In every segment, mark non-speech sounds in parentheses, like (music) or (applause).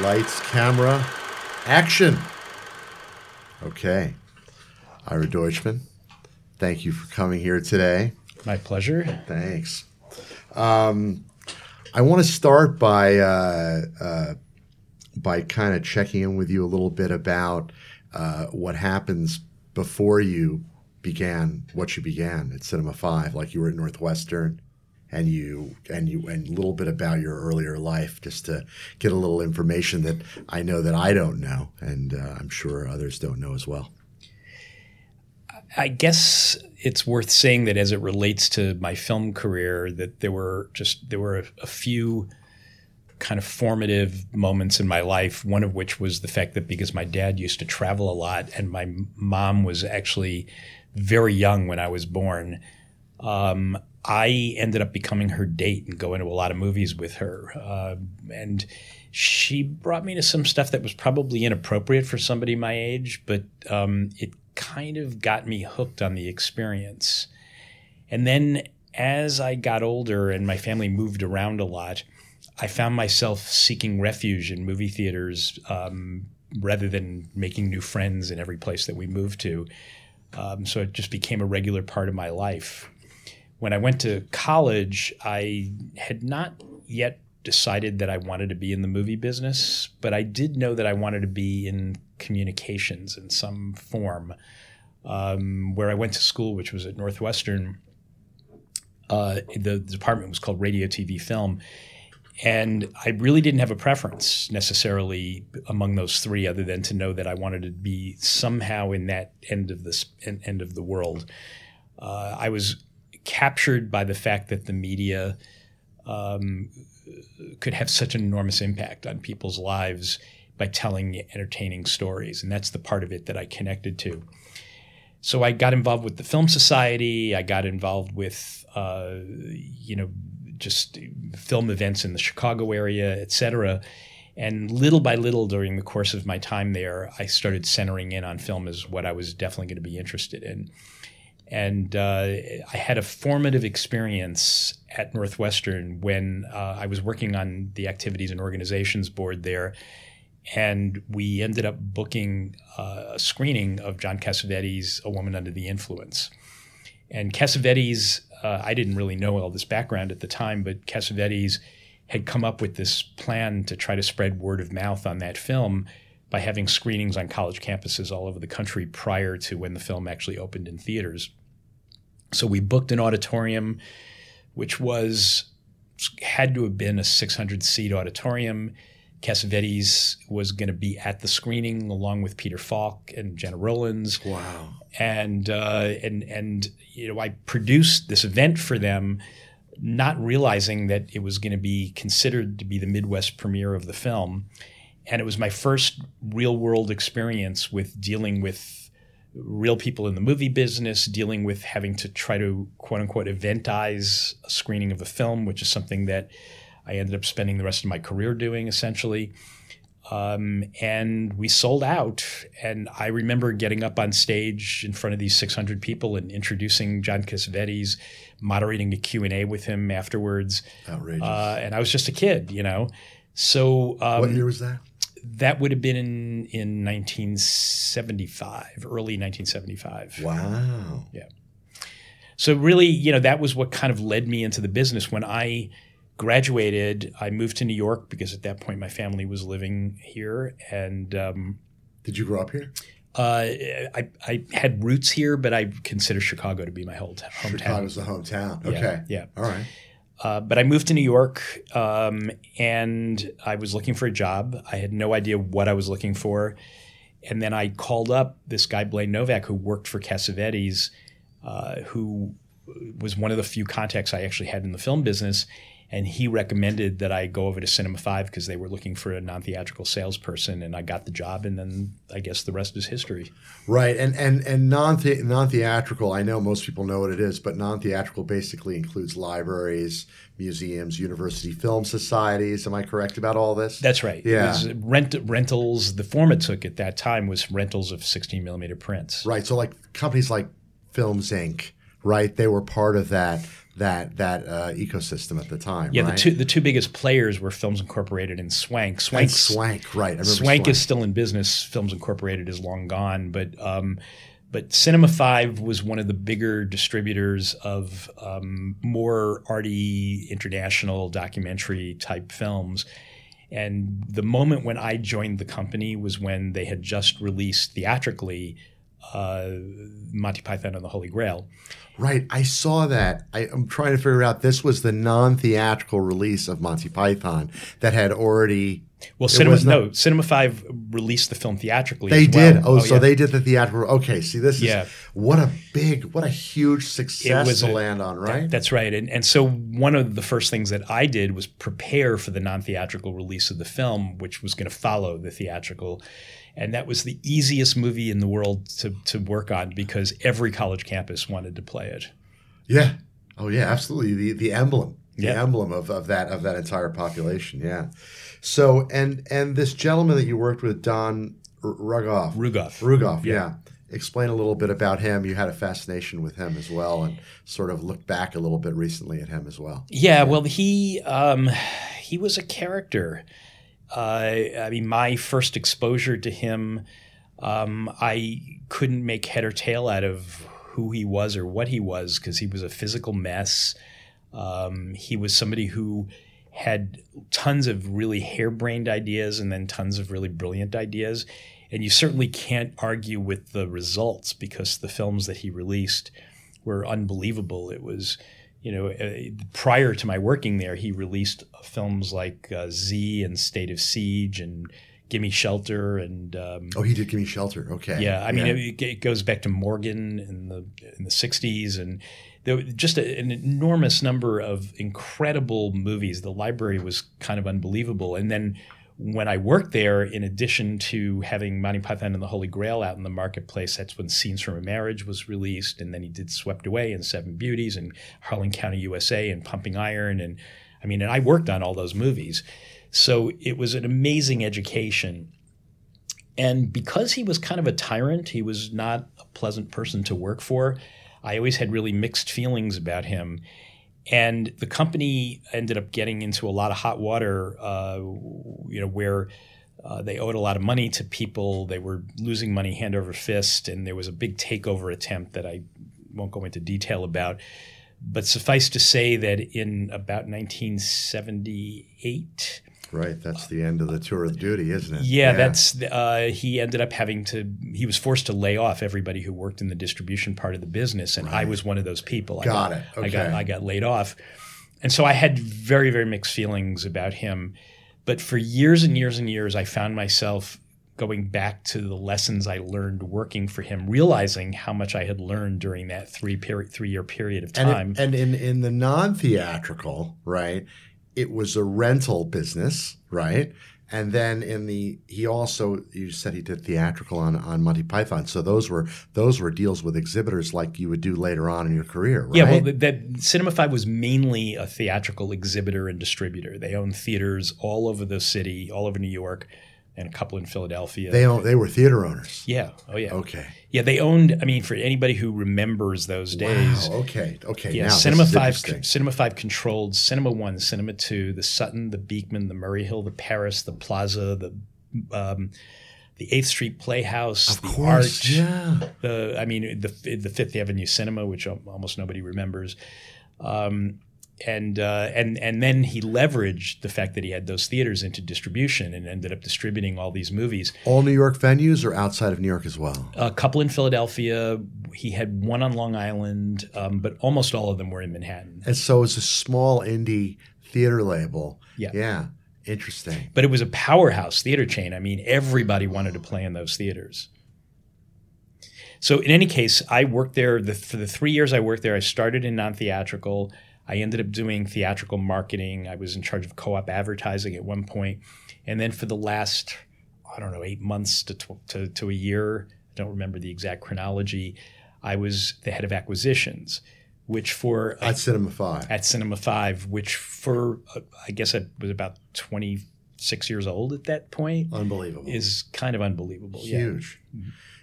Lights, camera, action. Okay. Ira Deutschman, thank you for coming here today. My pleasure. Thanks. Um, I want to start by uh, uh, by kind of checking in with you a little bit about uh, what happens before you began what you began at Cinema Five. Like you were at Northwestern, and you and you and a little bit about your earlier life, just to get a little information that I know that I don't know, and uh, I'm sure others don't know as well. I guess it's worth saying that as it relates to my film career, that there were just there were a, a, few kind of formative moments in my life. One of which was the fact that because my dad used to travel a lot, and my mom was actually very young when I was born. Um, I ended up becoming her date and going to a lot of movies with her. Uh, and she brought me to some stuff that was probably inappropriate for somebody my age, but um, it kind of got me hooked on the experience. And then as I got older and my family moved around a lot, I found myself seeking refuge in movie theaters um, rather than making new friends in every place that we moved to. Um, so it just became a regular part of my life. When I went to college, I had not yet decided that I wanted to be in the movie business, but I did know that I wanted to be in communications in some form. Um, where I went to school, which was at Northwestern, uh, the, the department was called Radio, TV, Film. And I really didn't have a preference necessarily among those three, other than to know that I wanted to be somehow in that end of this end of the world. Uh, I was captured by the fact that the media um, could have such an enormous impact on people's lives by telling entertaining stories. And that's the part of it that I connected to. So I got involved with the Film Society. I got involved with, uh, you know, just film events in the Chicago area, et cetera. And little by little during the course of my time there, I started centering in on film as what I was definitely going to be interested in. And uh, I had a formative experience at Northwestern when uh, I was working on the activities and organizations board there and we ended up booking uh, a screening of John Cassavetes' A Woman Under the Influence. And Cassavetes, uh, I didn't really know all this background at the time, but Cassavetes had come up with this plan to try to spread word of mouth on that film by having screenings on college campuses all over the country prior to when the film actually opened in theaters. So we booked an auditorium, which was had to have been a 600 seat auditorium Cassavetes was going to be at the screening along with Peter Falk and Gena Rowlands. Wow! And uh, and and you know, I produced this event for them, not realizing that it was going to be considered to be the Midwest premiere of the film, and it was my first real world experience with dealing with real people in the movie business, dealing with having to try to quote unquote eventize a screening of a film, which is something that I ended up spending the rest of my career doing essentially. Um, and we sold out. And I remember getting up on stage in front of these 600 people and introducing John Cassavetes, moderating the Q and A with him afterwards. Outrageous. Uh, and I was just a kid, you know. So um, what year was that? That would have been in in 1975, early 1975. Wow. Yeah. So really, you know, that was what kind of led me into the business when I graduated, I moved to New York because at that point my family was living here. And um, did you grow up here? Uh, I, I had roots here, but I consider Chicago to be my whole hometown. Chicago's the hometown. Okay. Yeah. yeah. All right. Uh, but I moved to New York um, and I was looking for a job. I had no idea what I was looking for. And then I called up this guy, Blaine Novak, who worked for Cassavetes, uh, who was one of the few contacts I actually had in the film business and he recommended that I go over to Cinema Five because they were looking for a non-theatrical salesperson, and I got the job, and then I guess the rest is history. Right, and and and non non-theatrical. I know most people know what it is, but non-theatrical basically includes libraries, museums, university film societies. Am I correct about all this? That's right. Yeah. rent rentals. The form it took at that time was rentals of 16 millimeter prints. Right. So like companies like Films Inc. Right, they were part of that that that uh, ecosystem at the time. Yeah, right? the two the two biggest players were Films Incorporated and Swank. And Swank Swank, right? Remember Swank is still in business. Films Incorporated is long gone, but um, but Cinema Five was one of the bigger distributors of um, more arty international documentary type films. And the moment when I joined the company was when they had just released theatrically uh, Monty Python and the Holy Grail. Right, I saw that. I, I'm trying to figure out. This was the non-theatrical release of Monty Python that had already. Well, Cinema not- no Cinema Five released the film theatrically. They as well. did. Oh, so yeah. they did the theatrical. Okay, see, this is Yeah. what a big, what a huge success was to a- land on, right? That's right. And, and so one of the first things that I did was prepare for the non theatrical release of the film, which was going to follow the theatrical. And that was the easiest movie in the world to, to work on because every college campus wanted to play it. Yeah. Oh yeah, absolutely. The the emblem. The Yeah. emblem of, of that of that entire population. Yeah. So and and this gentleman that you worked with, Don Rugoff. Rugoff. Rugoff, yeah. Yeah. Explain a little bit about him. You had a fascination with him as well, and sort of looked back a little bit recently at him as well. Yeah, well, he um, he was a character. I mean, my first exposure to him, um, I couldn't make head or tail out of who he was or what he was because he was a physical mess. Um, he was somebody who had tons of really harebrained ideas and then tons of really brilliant ideas. And you certainly can't argue with the results because the films that he released were unbelievable. It was, you know, uh, prior to my working there, he released films like uh, Z and State of Siege and Gimme Shelter and um, Oh, he did give me shelter. Okay. yeah, I mean, It, it goes back to Morgan in the in the '60s, and there were just a, an enormous number of incredible movies. The library was kind of unbelievable, and then when I worked there, in addition to having Monty Python and the Holy Grail out in the marketplace, that's when Scenes from a Marriage was released, and then he did Swept Away and Seven Beauties and Harlan County, USA, and Pumping Iron, and I mean, and I worked on all those movies. So it was an amazing education. And because he was kind of a tyrant, he was not a pleasant person to work for. I always had really mixed feelings about him. And the company ended up getting into a lot of hot water, uh, you know, where uh, they owed a lot of money to people. They were losing money hand over fist, and there was a big takeover attempt that I won't go into detail about. But suffice to say that in about 1978, Right. That's the end of the tour of duty, isn't it? yeah, that's uh, he ended up having to. He was forced to lay off everybody who worked in the distribution part of the business, and I was one of those people. I Got it. I got Okay. I got laid off, and so I had very very mixed feelings about him. But for years and years and years, I found myself going back to the lessons I learned working for him, realizing how much I had learned during that three period three year period of and, it- time. and in in the non-theatrical, right? It was a rental business, right? And then in the he also you said he did theatrical on on Monty Python. So those were those were deals with exhibitors like you would do later on in your career, right? Yeah, well, that, that Cinema Five was mainly a theatrical exhibitor and distributor. They owned theaters all over the city, all over New York, and a couple in Philadelphia. they own, they were theater owners. yeah, oh yeah, Okay. Yeah. They owned. I mean, for anybody who remembers those days, Wow. Okay. Okay. yeah, now, Cinema Five. Cinema Five controlled Cinema One, Cinema Two, the Sutton, the Beekman, the Murray Hill, the Paris, the Plaza, the um, the Eighth Street Playhouse, Of the course. Arch, Yeah. the I mean the the Fifth Avenue Cinema, which almost nobody remembers, um, and uh, and and then he leveraged the fact that he had those theaters into distribution and ended up distributing all these movies. All New York venues or outside of New York as well? A couple in Philadelphia. He had one on Long Island, um, but almost all of them were in Manhattan. And so it's a small indie theater label. Yeah. Yeah. Interesting. But it was a powerhouse theater chain. I mean, everybody wanted to play in those theaters. So in any case, I worked there the, for the three years I worked there. I started in non-theatrical. I ended up doing theatrical marketing. I was in charge of co-op advertising at one point, and then for the last I don't know eight months to tw- to, to a year, I don't remember the exact chronology. I was the head of acquisitions, which for At Cinema Five. at Cinema Five, which for uh, I guess I was about twenty six years old at that point, Unbelievable. is kind of unbelievable. Yeah. huge.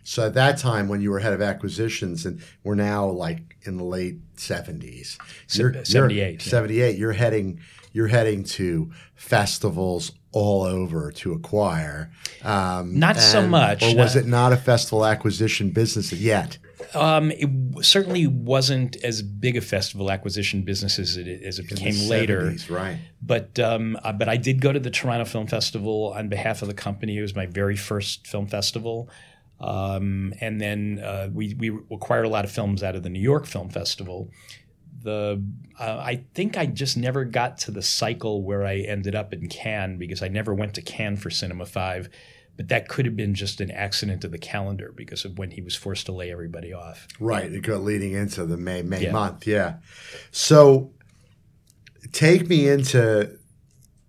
So at that time, when you were head of acquisitions, and we're now like in the late seventies, Se- 78, yeah. 78, you're heading you're heading to festivals all over to acquire. Um, Not so much, or was uh, it not a festival acquisition business yet? Um, it w- certainly wasn't as big a festival acquisition business as it, as it became later. right? But um, uh, but I did go to the Toronto Film Festival on behalf of the company. It was my very first film festival, um, and then uh, we we acquired a lot of films out of the New York Film Festival. The uh, I think I just never got to the cycle where I ended up in Cannes because I never went to Cannes for Cinema Five. But that could have been just an accident of the calendar because of when he was forced to lay everybody off. Right, it got leading into the May May Yeah. month, yeah. So take me into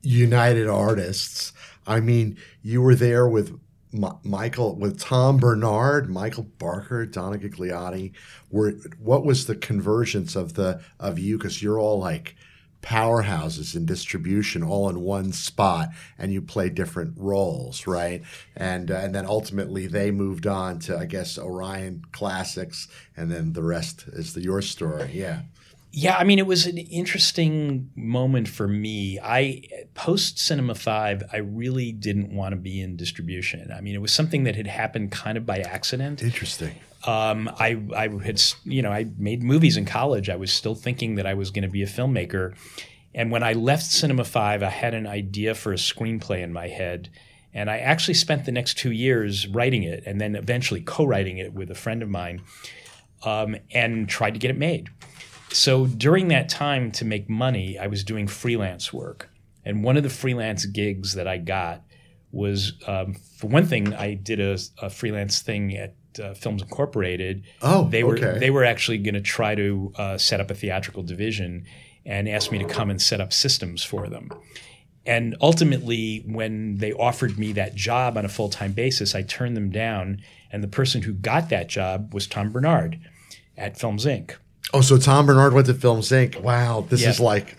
United Artists. I mean, you were there with M- Michael, with Tom Bernard, Michael Barker, Donna Gigliotti. Were what was the convergence of the of you? Because you're all like powerhouses in distribution all in one spot and you play different roles right and uh, and then ultimately they moved on to i guess orion classics and then the rest is the your story yeah Yeah, I mean, it was an interesting moment for me. I post Cinema Five, I really didn't want to be in distribution. I mean, it was something that had happened kind of by accident. interesting Um, I, I had, you know, I made movies in college. I was still thinking that I was going to be a filmmaker, and when I left Cinema Five, I had an idea for a screenplay in my head. And I actually spent the next two years writing it and then eventually co writing it with a friend of mine um, and tried to get it made. So during that time to make money, I was doing freelance work. And one of the freelance gigs that I got was, um, for one thing, I did a, a freelance thing at uh, Films Incorporated. oh They were okay. they were actually going to try to uh, set up a theatrical division and asked me to come and set up systems for them. And ultimately, when they offered me that job on a full time basis, I turned them down. And the person who got that job was Tom Bernard at Films Inc. oh so tom bernard went to Film inc wow this Yeah. is like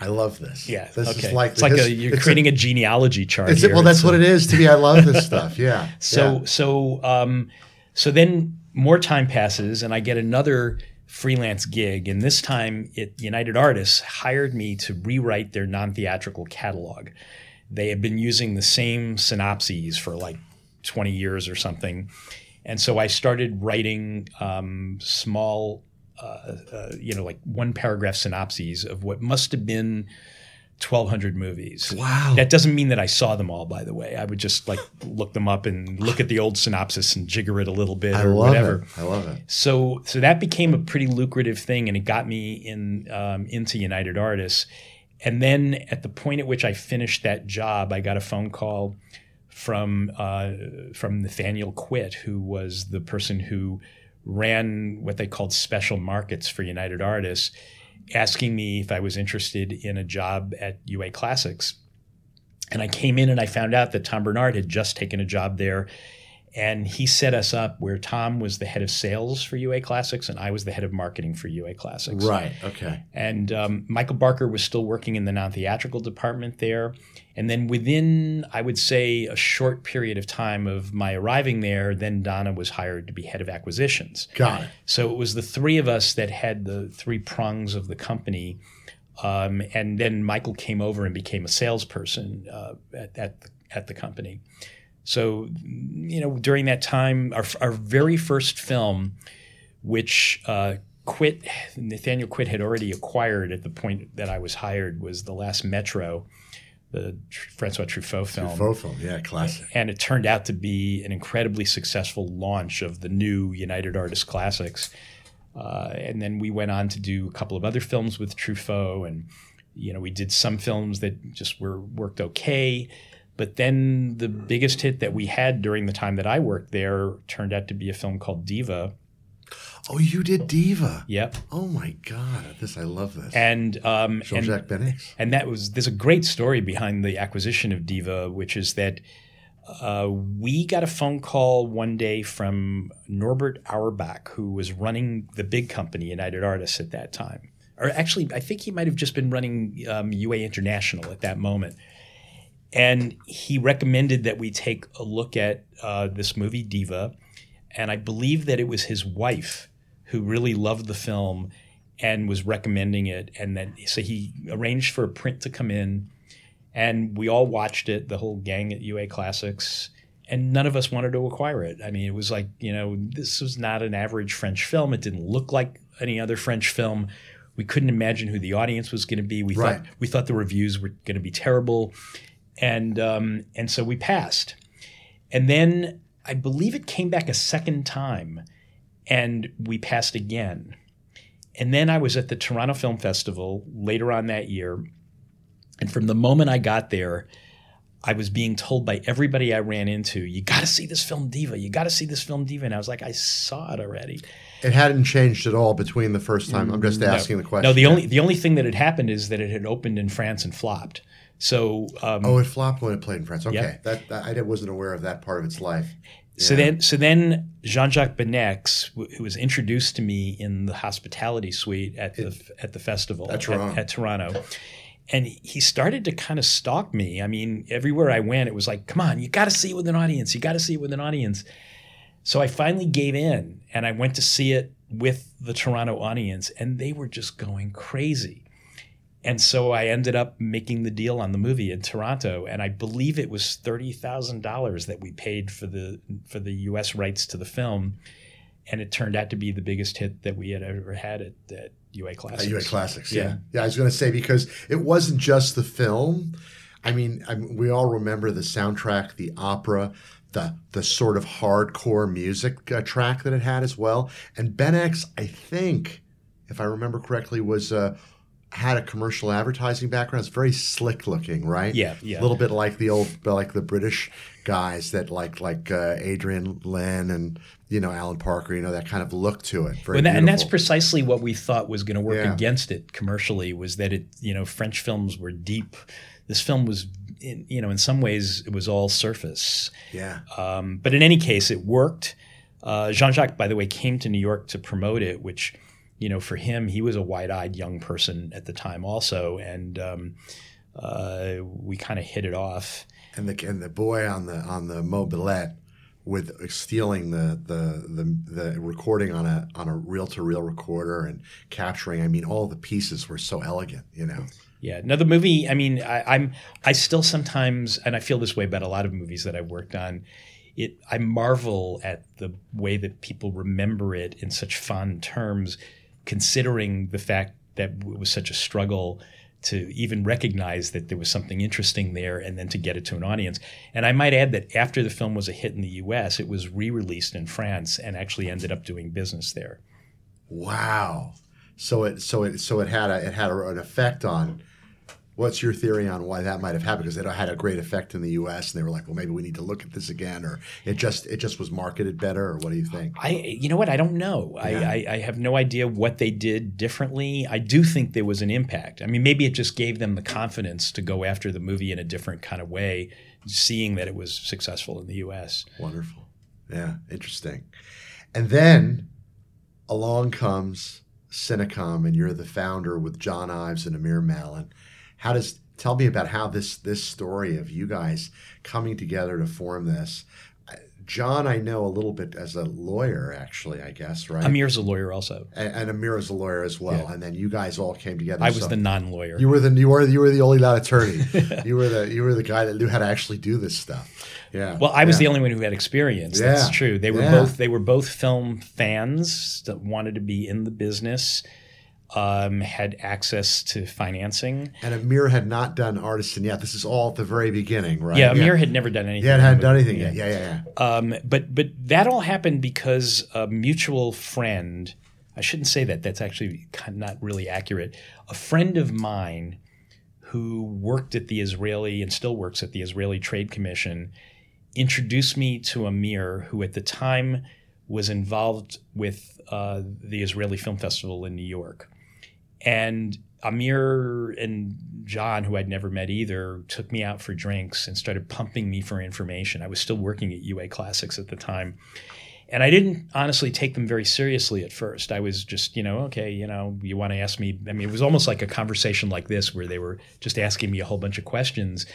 i love this Yeah. this okay. is like it's like a, you're creating a genealogy chart. here. well that's It's what it is to me i love this stuff yeah (laughs) So yeah. so um, so then more time passes, and I get another freelance gig, and this time it United Artists hired me to rewrite their non-theatrical catalog. They had been using the same synopses for like 20 years or something, and so I started writing um, small. Uh, uh, you know, like one paragraph synopses of what must have been 1,200 movies. wow That doesn't mean that I saw them all, by the way. I would just like look them up and look at the old synopsis and jigger it a little bit i or love whatever. it i love it So, so that became a pretty lucrative thing, and it got me in um, into United Artists. And then at the point at which I finished that job, I got a phone call from uh, from Nathaniel Quitt, who was the person who ran what they called special markets for United Artists, asking me if I was interested in a job at UA Classics. And I came in and I found out that Tom Bernard had just taken a job there. And he set us up where Tom was the head of sales for UA Classics and I was the head of marketing for UA Classics. right okay And um, Michael Barker was still working in the non theatrical department there. And then within, I would say, a short period of time of my arriving there, then Donna was hired to be head of acquisitions. got it So it was the three of us that had the three prongs of the company. Um, and then Michael came over and became a salesperson uh, at, at, the, at the company. So, you know, during that time, our, our very first film, which uh, Quitt, Nathaniel Quitt had already acquired at the point that I was hired, was The Last Metro, the Francois Truffaut film Truffaut film yeah classic and it turned out to be an incredibly successful launch of the new United Artists Classics. Uh, and then we went on to do a couple of other films with Truffaut, and you know we did some films that just were worked okay. But then the biggest hit that we had during the time that I worked there turned out to be a film called Diva. Oh you did diva. Yep, oh my god this i love this. And um, jean-jacques and that was there's a great story behind the acquisition of Diva, which is that uh, we got a phone call one day from Norbert Auerbach, who was running the big company United Artists at that time, or actually, I think he might have just been running um, UA International at that moment. And he recommended that we take a look at uh, this movie Diva, and I believe that it was his wife who really loved the film and was recommending it. And then so he arranged for a print to come in, and we all watched it, the whole gang at UA Classics. And none of us wanted to acquire it. I mean, it was like, you know, this was not an average French film. It didn't look like any other French film. We couldn't imagine who the audience was going to be. We Right. thought we thought the reviews were going to be terrible, and um, and so we passed. And then I believe it came back a second time, and we passed again. And then I was at the Toronto Film Festival later on that year, and from the moment I got there, I was being told by everybody I ran into, "You got to see this film, Diva. You got to see this film, Diva." And I was like, "I saw it already." It hadn't changed at all between the first time. I'm just asking the question. No, the only the only thing that had happened is that it had opened in France and flopped. So um, Oh, it flopped when it played in France. Okay, Yeah. that, that I wasn't aware of that part of its life. So then, so then Jean-Jacques Beineix, wh- who was introduced to me in the hospitality suite at the at the festival At Toronto. at, Toronto, and he started to kind of stalk me. I mean, everywhere I went, it was like, "Come on, you got to see it with an audience. You got to see it with an audience." So I finally gave in, and I went to see it with the Toronto audience, and they were just going crazy. And so I ended up making the deal on the movie in Toronto, and I believe it was thirty thousand dollars that we paid for the for the U.S. rights to the film, and it turned out to be the biggest hit that we had ever had at, at UA Classics. UA Classics, yeah. Yeah. yeah. I was going to say because it wasn't just the film. I mean, I mean, we all remember the soundtrack, the opera, the the sort of hardcore music uh, track that it had as well. And Beineix, I think, if I remember correctly, was uh, had a commercial advertising background. It's very slick looking, right? Yeah, yeah. A little bit like the old, like the British guys that like like uh, Adrian Lyne and you know Alan Parker. You know that kind of look to it. Very Well, that- and that's precisely what we thought was going to work Yeah. against it commercially was that it, you know, French films were deep. This film was, in, you know, in some ways it was all surface. yeah. Um, but in any case, it worked. Uh, Jean Jacques, by the way, came to New York to promote it, which, you know, for him, he was a wide eyed young person at the time also. And um, uh, we kind of hit it off. and the and the boy on the on the mobylette with stealing the the the, the recording on a on a reel to reel recorder and capturing. I mean, all the pieces were so elegant. You know. Yeah. No, the movie. I mean, I, I'm. I still sometimes, and I feel this way about a lot of movies that I've worked on. It. I marvel at the way that people remember it in such fond terms, considering the fact that it was such a struggle to even recognize that there was something interesting there, and then to get it to an audience. And I might add that after the film was a hit in the U.S., it was re-released in France and actually ended up doing business there. Wow. So it so it so it had a it had a, an effect on. What's your theory on why that might have happened? Because it had a great effect in the U.S. and they were like, well, maybe we need to look at this again, or it just it just was marketed better, or what do you think? I, you know what? I don't know. Yeah. I, I, I have no idea what they did differently. I do think there was an impact. I mean, maybe it just gave them the confidence to go after the movie in a different kind of way, seeing that it was successful in the U.S. Wonderful. Yeah, interesting. And then along comes Cinecom, and you're the founder with John Ives and Amir Malin. How does tell me about how this this story of you guys coming together to form this? John, I know a little bit as a lawyer, actually. I guess right. Amir's a lawyer also. and, and Amir is a lawyer as well. Yeah. And then you guys all came together. I was So- the non-lawyer. you were the you were you were the only not attorney. (laughs) you were the you were the guy that knew how to actually do this stuff. Yeah. Well, I was yeah. the only one who had experience. That's Yeah. true. They were Yeah. both they were both film fans that wanted to be in the business, um, had access to financing. And Amir had not done Artisan yet. This is all at the very beginning, right? Yeah, Amir had never done anything. He hadn't in had the done anything yet. Yeah, yeah, yeah. Um, but but that all happened because a mutual friend. I shouldn't say that. That's actually kind of not really accurate. A friend of mine who worked at the Israeli and still works at the Israeli Trade Commission introduced me to Amir, who at the time was involved with uh, the Israeli Film Festival in New York. And Amir and John, who I'd never met either, took me out for drinks and started pumping me for information. I was still working at UA Classics at the time. And I didn't honestly take them very seriously at first. I was just, you know, okay, you know, you want to ask me. I mean, it was almost like a conversation like this where they were just asking me a whole bunch of questions.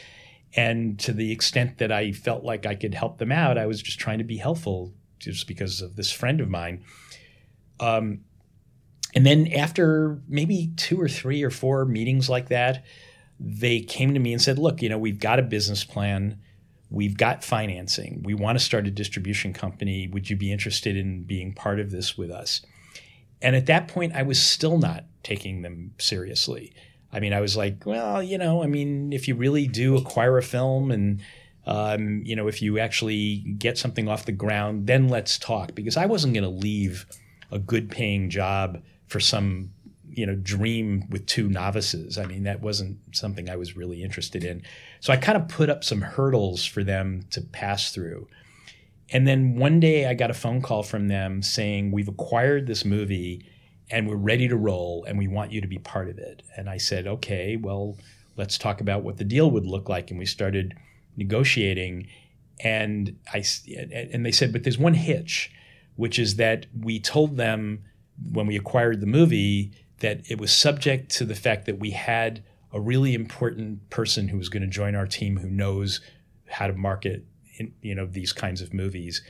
And to the extent that I felt like I could help them out, I was just trying to be helpful just because of this friend of mine. Um, and then after maybe two or three or four meetings like that, they came to me and said, "Look, you know, we've got a business plan." We've got financing. We want to start a distribution company. Would you be interested in being part of this with us? And at that point, I was still not taking them seriously. I mean, I was like, well, you know, I mean, if you really do acquire a film and, um, you know, if you actually get something off the ground, then let's talk. Because I wasn't going to leave a good paying job for some you know dream with two novices. I mean, that wasn't something I was really interested in. So I kind of put up some hurdles for them to pass through. And then one day I got a phone call from them saying, "We've acquired this movie and we're ready to roll and we want you to be part of it." And I said, "Okay, well, let's talk about what the deal would look like." And we started negotiating and I and they said, "But there's one hitch." Which is that we told them when we acquired the movie that it was subject to the fact that we had a really important person who was going to join our team who knows how to market in, you know these kinds of movies.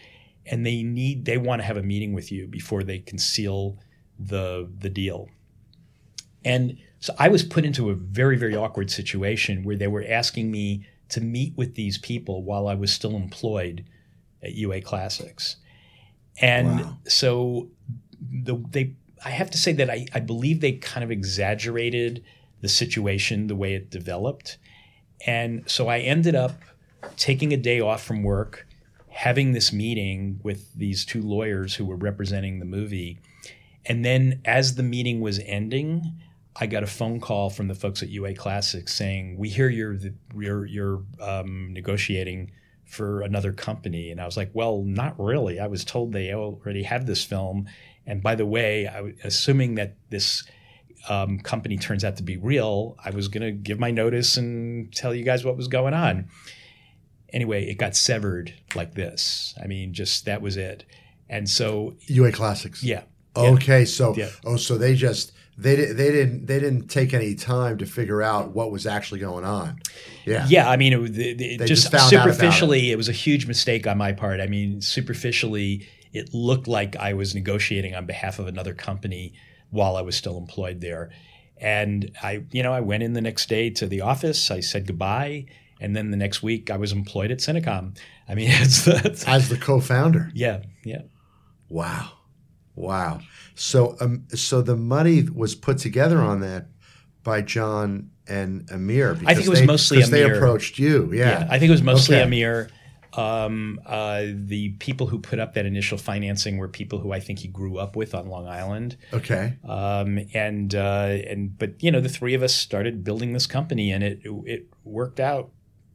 And they need they want to have a meeting with you before they can seal the the deal. And so I was put into a very very awkward situation where they were asking me to meet with these people while I was still employed at UA Classics. And wow. so the, they I have to say that I, I believe they kind of exaggerated the situation the way it developed. And so I ended up taking a day off from work, having this meeting with these two lawyers who were representing the movie. And then as the meeting was ending, I got a phone call from the folks at UA Classics saying, "We hear you're the, you're, you're um, negotiating for another company," and I was like, "Well, not really. I was told they already have this film, and by the way, I, assuming that this um, company turns out to be real, I was going to give my notice and tell you guys what was going on. Anyway, it got severed like this. I mean, just that was it. And so UA Classics. Yeah. Okay, so yeah. oh, so they just they they didn't they didn't take any time to figure out what was actually going on. Yeah. Yeah, I mean, it, it, it just, just superficially, it. it was a huge mistake on my part. I mean, superficially it looked like I was negotiating on behalf of another company while I was still employed there. And I, you know, I went in the next day to the office. I said goodbye, and then the next week I was employed at Cinecom. I mean, (laughs) it's, the, as the co-founder. Yeah, yeah. Wow, wow. So, um, so the money was put together on that by John and Amir. I think it was they, mostly Amir. They approached you. Yeah. yeah. I think it was mostly okay. Amir. Um, uh, the people who put up that initial financing were people who I think he grew up with on Long Island. Okay. Um, and uh, and but you know the three of us started building this company, and it it worked out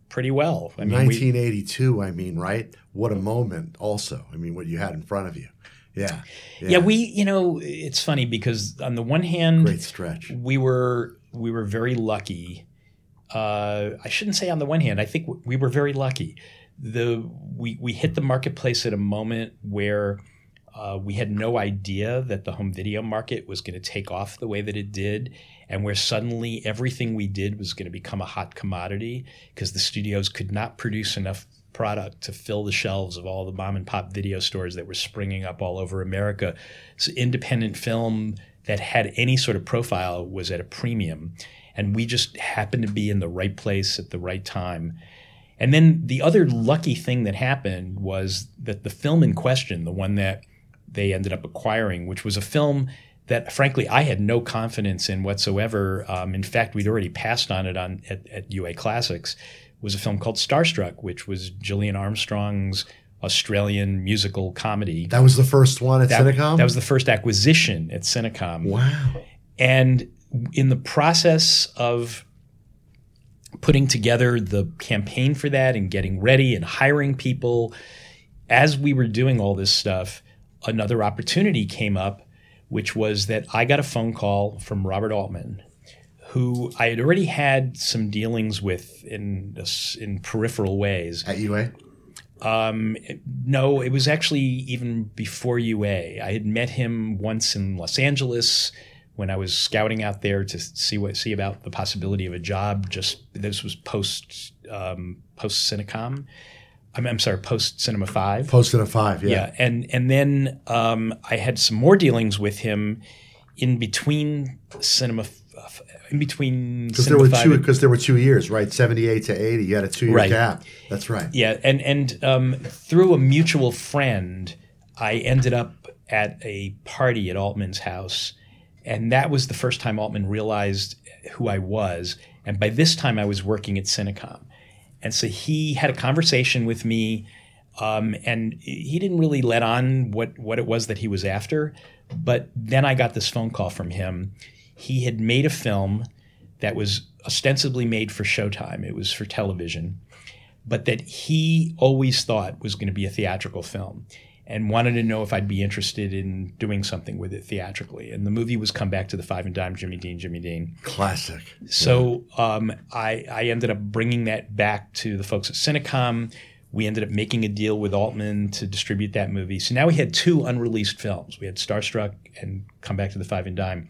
pretty well. I mean, 1982. We, I mean, right? What a moment! Also, I mean, what you had in front of you. Yeah, yeah. Yeah. We, you know, it's funny because on the one hand, great stretch. We were we were very lucky. Uh, I shouldn't say on the one hand. I think we were very lucky the we we hit the marketplace at a moment where uh, we had no idea that the home video market was going to take off the way that it did, and where suddenly everything we did was going to become a hot commodity because the studios could not produce enough product to fill the shelves of all the mom and pop video stores that were springing up all over America. So independent film that had any sort of profile was at a premium, and we just happened to be in the right place at the right time. And then the other lucky thing that happened was that the film in question, the one that they ended up acquiring, which was a film that frankly I had no confidence in whatsoever. Um, in fact, we'd already passed on it on at, at, UA Classics. Was a film called Starstruck, which was Gillian Armstrong's Australian musical comedy. That was the first one at that, Cinecom. That was the first acquisition at Cinecom. Wow! And in the process of putting together the campaign for that and getting ready and hiring people. As we were doing all this stuff, another opportunity came up, which was that I got a phone call from Robert Altman, who I had already had some dealings with in in peripheral ways. At UA? Um, no, it was actually even before UA. I had met him once in Los Angeles when I was scouting out there to see what see about the possibility of a job. Just this was post um, post Cinecom, I'm, I'm sorry, post Cinema Five. Post Cinema Five, yeah. yeah, and and then um, I had some more dealings with him in between Cinema, in between Because there were two. Because there were two years, right? Seventy-eight to eighty. You had a two-year Right. gap. That's right. Yeah, and and um, through a mutual friend, I ended up at a party at Altman's house, and that was the first time Altman realized who I was. And by this time, I was working at Cinecom, and so he had a conversation with me, um, and he didn't really let on what what it was that he was after. But then I got this phone call from him. He had made a film that was ostensibly made for Showtime. It was for television but that he always thought was going to be a theatrical film and wanted to know if I'd be interested in doing something with it theatrically. And the movie was Come Back to the Five and Dime, Jimmy Dean, Jimmy Dean. Classic. So um, I, I ended up bringing that back to the folks at Cinecom. We ended up making a deal with Altman to distribute that movie. So now we had two unreleased films. We had Starstruck and Come Back to the Five and Dime.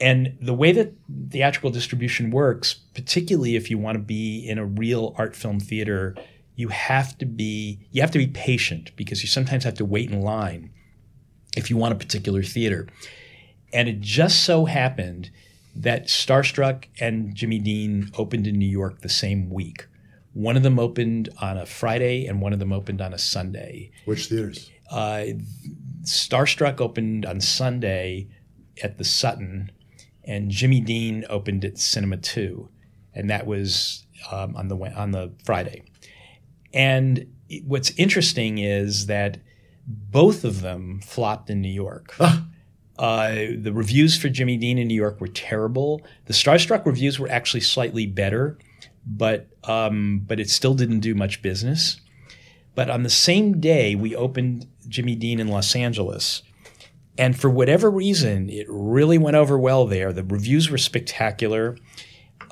And the way that theatrical distribution works, particularly if you want to be in a real art film theater, you have to be you have to be patient because you sometimes have to wait in line if you want a particular theater. And it just so happened that Starstruck and Jimmy Dean opened in New York the same week. One of them opened on a Friday and one of them opened on a Sunday. Which theaters? Uh, Starstruck opened on Sunday at the Sutton, and Jimmy Dean opened at Cinema Two, and that was um, on the on the Friday. And what's interesting is that both of them flopped in New York. Uh, the reviews for Jimmy Dean in New York were terrible. The Starstruck reviews were actually slightly better, but um, but it still didn't do much business. But on the same day, we opened Jimmy Dean in Los Angeles. And for whatever reason, it really went over well there. The reviews were spectacular.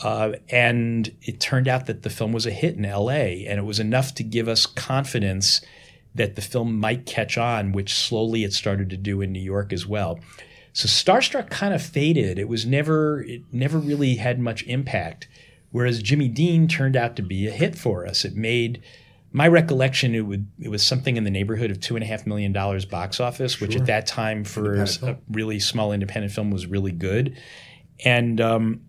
Uh, and it turned out that the film was a hit in LA. And it was enough to give us confidence that the film might catch on, which slowly it started to do in New York as well. So Starstruck kind of faded. It was never, it never really had much impact. Whereas Jimmy Dean turned out to be a hit for us. It made my recollection it would it was something in the neighborhood of two and a half million dollars box office, which at that time for a film. really small independent film was really good, and um,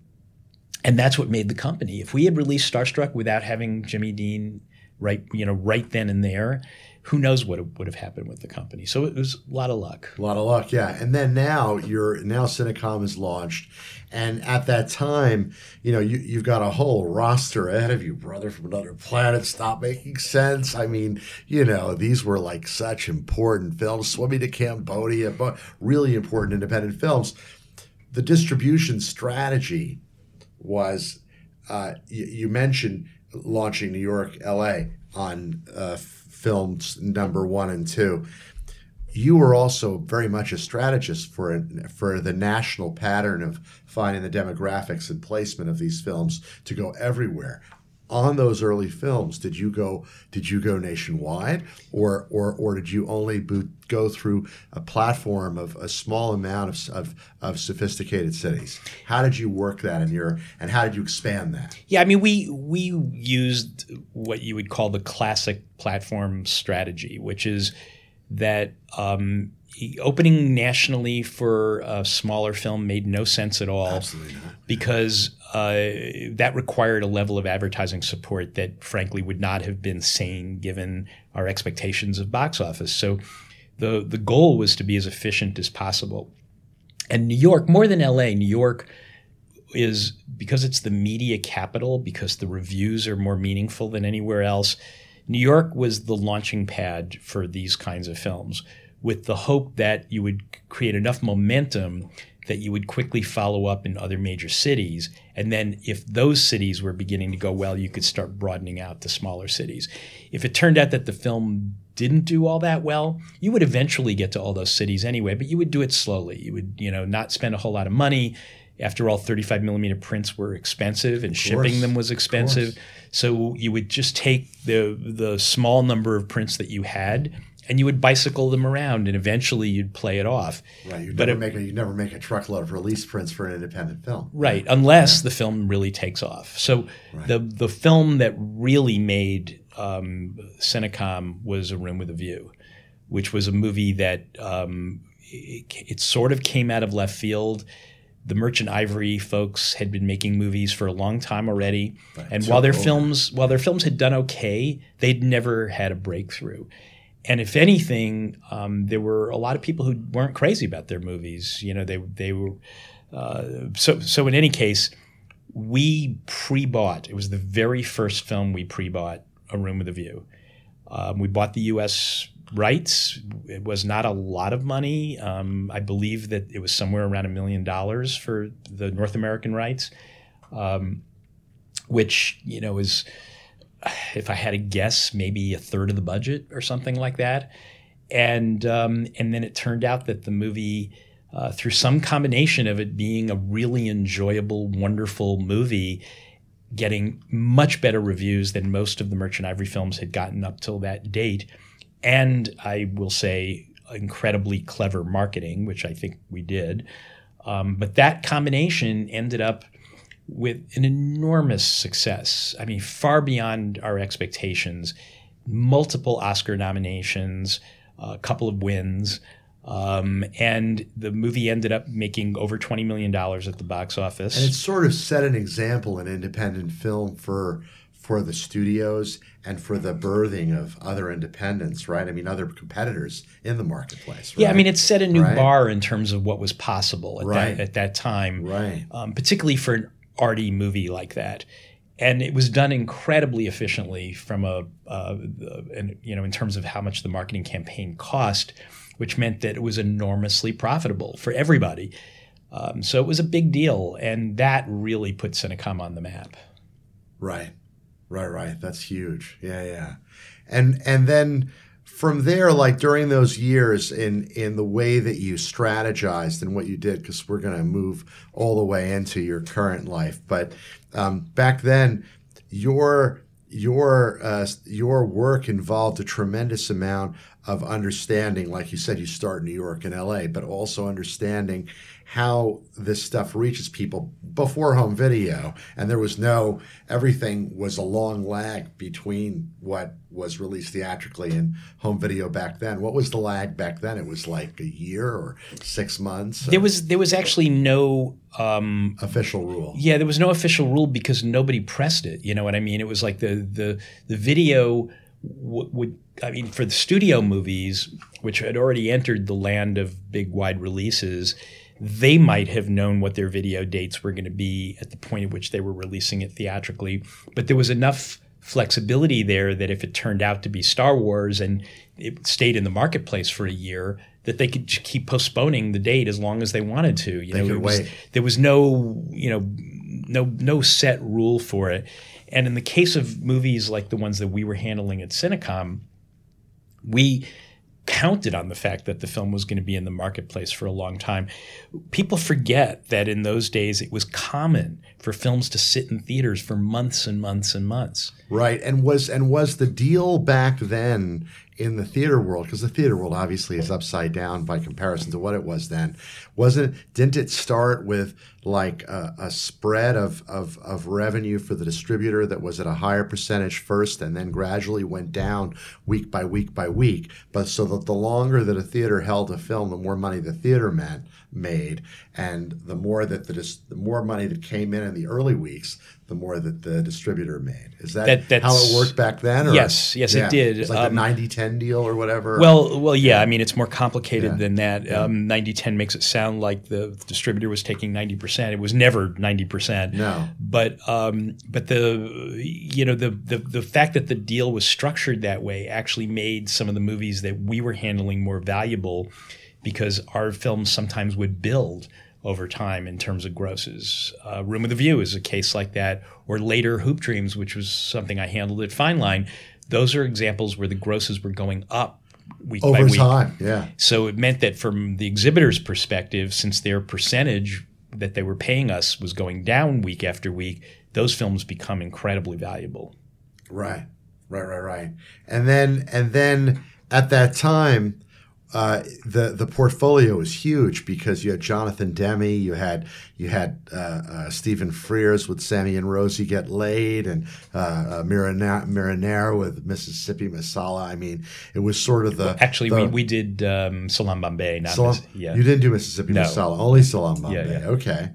and that's what made the company. If we had released Starstruck without having Jimmy Dean right you know right then and there, who knows what would have happened with the company? So it was a lot of luck. A lot of luck, yeah. And then now you're now Cinecom is launched, and at that time, you know, you, you've got a whole roster ahead of you, brother from another planet. Stop making sense. I mean, you know, these were like such important films. Swimming to Cambodia, but really important independent films. The distribution strategy was uh, you, you mentioned launching New York, LA on uh, films number one and two. You were also very much a strategist for for the national pattern of finding the demographics and placement of these films to go everywhere. On those early films, did you go did you go nationwide, or or or did you only boot, go through a platform of a small amount of, of of sophisticated cities? How did you work that in your and how did you expand that? Yeah, I mean, we we used what you would call the classic platform strategy, which is that um, opening nationally for a smaller film made no sense at all Absolutely not. because uh, that required a level of advertising support that, frankly, would not have been sane given our expectations of box office. So, the the goal was to be as efficient as possible. And New York, more than LA, New York is because it's the media capital, because the reviews are more meaningful than anywhere else. New York was the launching pad for these kinds of films, with the hope that you would create enough momentum that you would quickly follow up in other major cities. And then, if those cities were beginning to go well, you could start broadening out to smaller cities. If it turned out that the film didn't do all that well, you would eventually get to all those cities anyway, but you would do it slowly. You would, you know, not spend a whole lot of money. After all, 35 millimeter prints were expensive and shipping them was expensive. So you would just take the the small number of prints that you had and you would bicycle them around and eventually you'd play it off. Right. You But never it- make a you never make a truckload of release prints for an independent film. Right, unless the film really takes off. So the the film that really made um, Cinecom was A Room with a View, which was a movie that um, it, it, sort of came out of left field. The Merchant Ivory folks had been making movies for a long time already, right. and so while their films while their films had done okay, they'd never had a breakthrough. And if anything, um, there were a lot of people who weren't crazy about their movies. You know, they they were uh, so so. In any case, we pre-bought. It was the very first film we pre-bought, A Room with a View. Um, we bought the U.S. rights. It was not a lot of money. Um, I believe that it was somewhere around a million dollars for the North American rights, um, which you know is, if I had to guess, maybe a third of the budget or something like that. And um, and then it turned out that the movie uh, through some combination of it being a really enjoyable, wonderful movie, getting much better reviews than most of the Merchant Ivory films had gotten up till that date. And I will say, incredibly clever marketing, which I think we did. Um, but that combination ended up with an enormous success. I mean, far beyond our expectations. Multiple Oscar nominations, a couple of wins. Um, and the movie ended up making over $20 million at the box office. And it sort of set an example in independent film for for the studios and for the birthing of other independents, right? I mean, other competitors in the marketplace. Right? Yeah, I mean, it set a new right? bar in terms of what was possible at, right. that, at that time, right? Um, particularly for an arty movie like that. And it was done incredibly efficiently from a, uh, and, you know, in terms of how much the marketing campaign cost which meant that it was enormously profitable for everybody. Um, so it was a big deal, and that really put Cinecom on the map. Right, right, right. That's huge. Yeah, yeah. And and then from there, like during those years, in in the way that you strategized and what you did, because we're going to move all the way into your current life. But um, back then, your your uh, your work involved a tremendous amount of understanding, like you said, you start in New York and LA, but also understanding how this stuff reaches people before home video. And there was no, everything was a long lag between what was released theatrically and home video back then. What was the lag back then? It was like a year or six months. There was there was actually no um, official rule. Yeah, there was no official rule because nobody pressed it. You know what I mean? It was like the the the video would I mean for the studio movies, which had already entered the land of big wide releases, they might have known what their video dates were going to be at the point at which they were releasing it theatrically. But there was enough flexibility there that if it turned out to be Star Wars and it stayed in the marketplace for a year, that they could just keep postponing the date as long as they wanted to. You they know, was, there was no, you know, no no set rule for it. And in the case of movies like the ones that we were handling at Cinecom, we counted on the fact that the film was going to be in the marketplace for a long time. People forget that in those days it was common for films to sit in theaters for months and months and months. Right. And was and was the deal back then in the theater world because the theater world obviously is upside down by comparison to what it was then wasn't didn't it start with like a, a, spread of, of, of revenue for the distributor that was at a higher percentage first and then gradually went down week by week by week but so that the longer that a theater held a film the more money the theater man made and the more that the, the more money that came in in the early weeks the more that the distributor made. Is that, that how it worked back then? Or? Yes, yes, yeah. it did. It's like um, the 90-10 deal or whatever. Well, well, yeah. I mean, it's more complicated yeah. than that. Yeah. Um, 90-10 makes it sound like the distributor was taking 90%. It was never 90%. No. But um, but the you know the, the the fact that the deal was structured that way actually made some of the movies that we were handling more valuable because our films sometimes would build over time in terms of grosses. Uh, Room of the View is a case like that, or later Hoop Dreams, which was something I handled at Fine Line. Those are examples where the grosses were going up week over by week. time. Yeah. So it meant that from the exhibitor's perspective, since their percentage that they were paying us was going down week after week, those films become incredibly valuable. Right, right, right, right. And then, and then at that time, uh, the the portfolio was huge because you had Jonathan Demme, you had you had uh, uh, Stephen Frears with Sammy and Rosie Get Laid, and uh, uh, Mira Nair with Mississippi Masala. I mean, it was sort of the actually the, we, we did um, Salaam Bombay, not Salam, Miss, yeah. You didn't do Mississippi No. Masala, only Salaam Bombay. Yeah, yeah. Okay,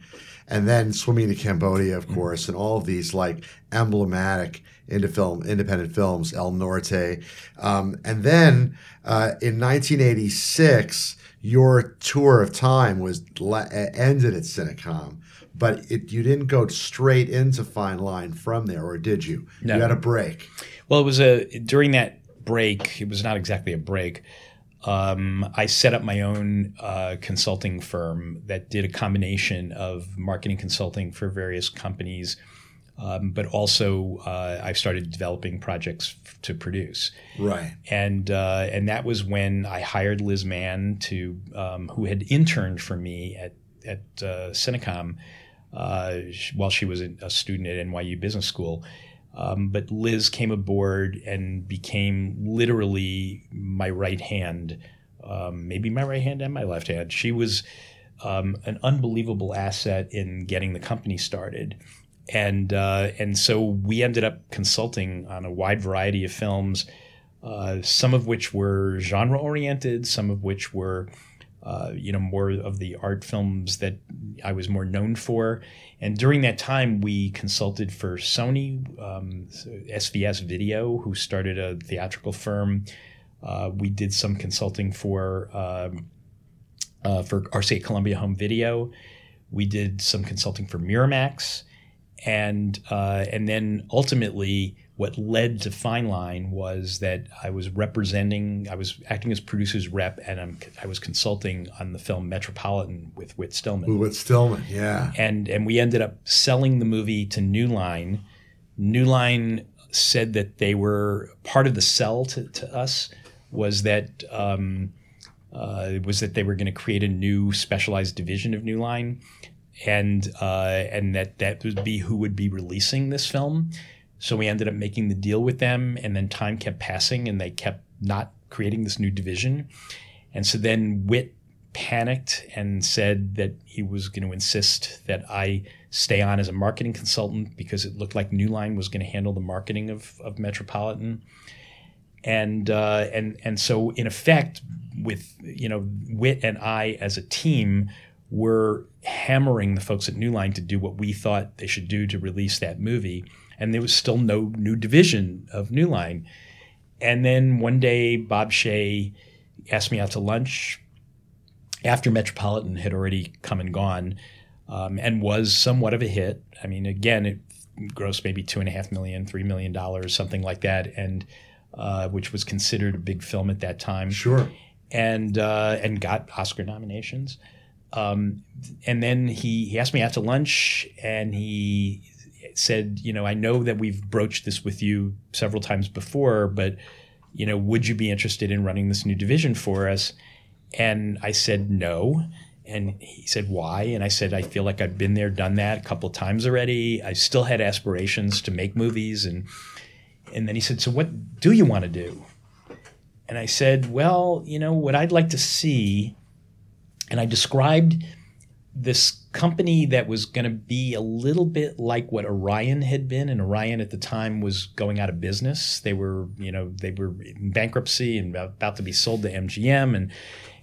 and then Swimming to Cambodia, Mm-hmm. of course, and all of these like emblematic into film independent films, El Norte, um, and then uh, in 1986, your tour of time was la- ended at Cinecom. But it, you didn't go straight into Fine Line from there, or did you? No. You had a break. Well, it was a during that break. It was not exactly a break. Um, I set up my own uh, consulting firm that did a combination of marketing consulting for various companies, um, but also uh, I started developing projects f- to produce. Right. and uh, and that was when I hired Liz Manne to um, who had interned for me at at uh, Cinecom uh, while she was a a student at NYU Business School. Um, but Liz came aboard and became literally my right hand, um, maybe my right hand and my left hand. She was um, an unbelievable asset in getting the company started. And uh, and so we ended up consulting on a wide variety of films, uh, some of which were genre oriented, some of which were, uh, you know, more of the art films that I was more known for. And during that time, we consulted for Sony, um, SVS Video, who started a theatrical firm. Uh, we did some consulting for um, uh, for RCA Columbia Home Video. We did some consulting for Miramax, and uh, and then ultimately, what led to Fine Line was that I was representing, I was acting as producer's rep, and I'm, I was consulting on the film Metropolitan with Whit Stillman Whit Stillman, yeah. and and we ended up selling the movie to New Line. New Line said that they were part of the sell to, to us was that um, uh, was that they were going to create a new specialized division of New Line, and uh, and that that would be who would be releasing this film. So we ended up making the deal with them, and then time kept passing, and they kept not creating this new division. And so then Whit panicked and said that he was going to insist that I stay on as a marketing consultant because it looked like New Line was going to handle the marketing of, of Metropolitan. And uh, and and so in effect, with you know Whit and I as a team were hammering the folks at New Line to do what we thought they should do to release that movie. And there was still no new division of New Line. And then one day, Bob Shaye asked me out to lunch after Metropolitan had already come and gone um, and was somewhat of a hit. I mean, again, it grossed maybe two and a half million, three million dollars, something like that, and uh, which was considered a big film at that time Sure. and uh, and got Oscar nominations. Um, and then he, he asked me out to lunch, and he said, you know, I know that we've broached this with you several times before, but you know, would you be interested in running this new division for us? And I said no. And he said, why? And I said, I feel like I've been there, done that a couple times already. I still had aspirations to make movies. And, and then he said, so what do you want to do? And I said, well, you know, what I'd like to see, and I described this company that was going to be a little bit like what Orion had been, and Orion at the time was going out of business. They were, you know, they were in bankruptcy and about, to be sold to MGM. And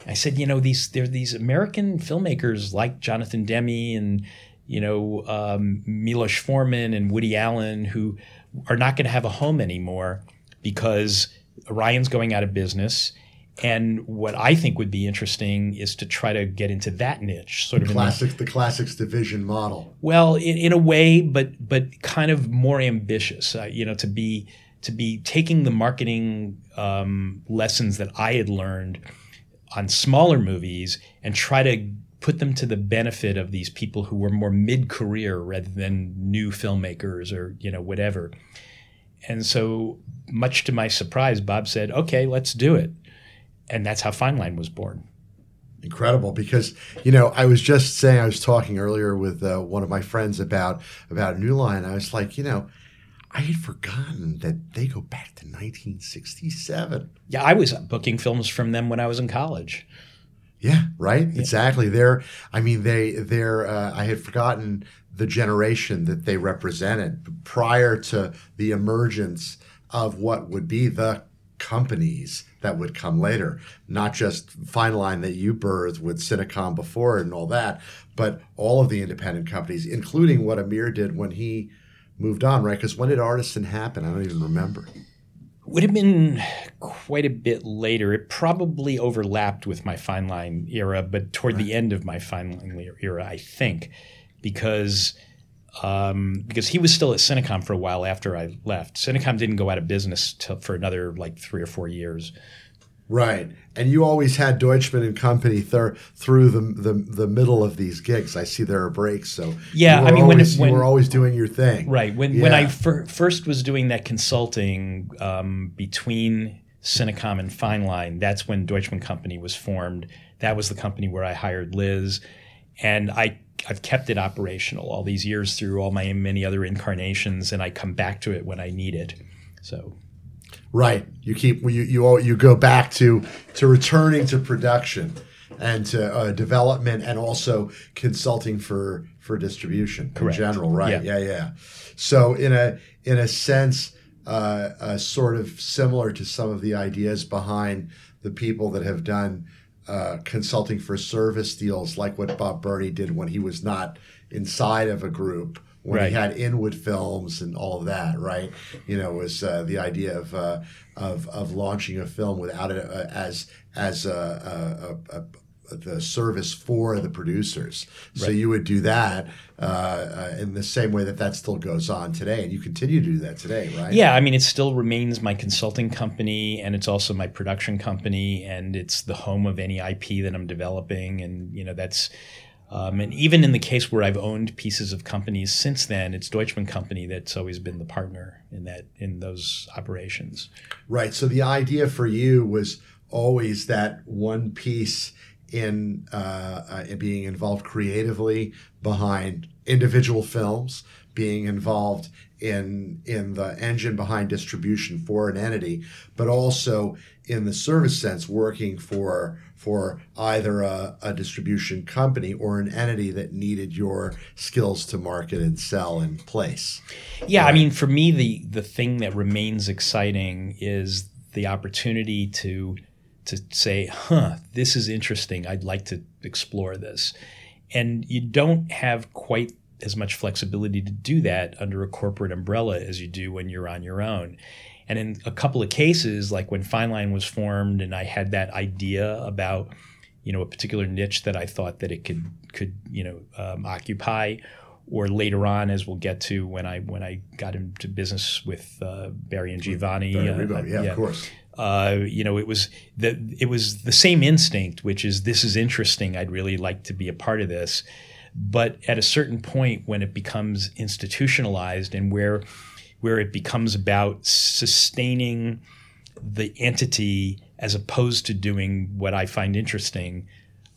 I said, you know, these there are these American filmmakers like Jonathan Demme and you know um, Milos Forman and Woody Allen who are not going to have a home anymore because Orion's going out of business. And what I think would be interesting is to try to get into that niche, sort of in the, Classics, the classics division model. well, in, in a way, but but kind of more ambitious. Uh, you know, to be to be taking the marketing um, lessons that I had learned on smaller movies and try to put them to the benefit of these people who were more mid-career rather than new filmmakers or you know whatever. And so, much to my surprise, Bob said, "Okay, let's do it," and that's how Fine Line was born. incredible because you know I was just saying I was talking earlier with uh, one of my friends about about New Line. I was like, you know, I had forgotten that they go back to 1967. Yeah, I was booking films from them when I was in college. Yeah, right. Yeah. Exactly. They're. I mean, they. They're. Uh, I had forgotten the generation that they represented prior to the emergence of what would be the companies that would come later. Not just Fine Line that you birthed with Cinecom before and all that, but all of the independent companies, including what Amir did when he moved on, right? Because when did Artisan happen? I don't even remember. Would have been quite a bit later. It probably overlapped with my Fine Line era, but toward right. the end of my Fine Line era, I think, because um, because he was still at Cinecom for a while after I left. Cinecom didn't go out of business till, for another like three or four years. Right, and you always had Deutchman and Company th- through the, the the middle of these gigs. I see there are breaks, so yeah. I mean, always, when, when you were always doing your thing, right? When yeah. when I fir- first was doing that consulting um, between Cinecom and Fine Line, that's when Deutchman Company was formed. That was the company where I hired Liz, and I I've kept it operational all these years through all my many other incarnations, and I come back to it when I need it. So, right, you keep you you you go back to to returning to production and to uh, development, and also consulting for for distribution Correct. in general. Right? Yeah. yeah, yeah. So in a in a sense, uh, uh, sort of similar to some of the ideas behind the people that have done uh, consulting for service deals, like what Bob Berney did when he was not inside of a group, when right. he had Inwood Films and all of that, right? You know, was uh, the idea of, uh, of of launching a film without it uh, as as a, a, a, the service for the producers. So right. you would do that uh, in the same way that that still goes on today, and you continue to do that today, right? Yeah, I mean, it still remains my consulting company, and it's also my production company, and it's the home of any IP that I'm developing, and you know that's. Um, and even in the case where I've owned pieces of companies since then, it's Deutchman Company that's always been the partner in that in those operations. Right. So the idea for you was always that one piece in, uh, uh, in being involved creatively behind individual films, being involved in in the engine behind distribution for an entity, but also in the service sense, working for for either a, a, distribution company or an entity that needed your skills to market and sell in place. Yeah, I mean, for me, the the thing that remains exciting is the opportunity to to say, huh, this is interesting. I'd like to explore this. And you don't have quite as much flexibility to do that under a corporate umbrella as you do when you're on your own. And in a couple of cases, like when Fine Line was formed and I had that idea about, you know, a particular niche that I thought that it could could, you know, um, occupy, or later on, as we'll get to when I when I got into business with uh, Barry and Giovanni. Barry uh, yeah, yeah, of course uh, you know, it was the it was the same instinct, which is this is interesting. I'd really like to be a part of this, but at a certain point, when it becomes institutionalized and where where it becomes about sustaining the entity as opposed to doing what I find interesting,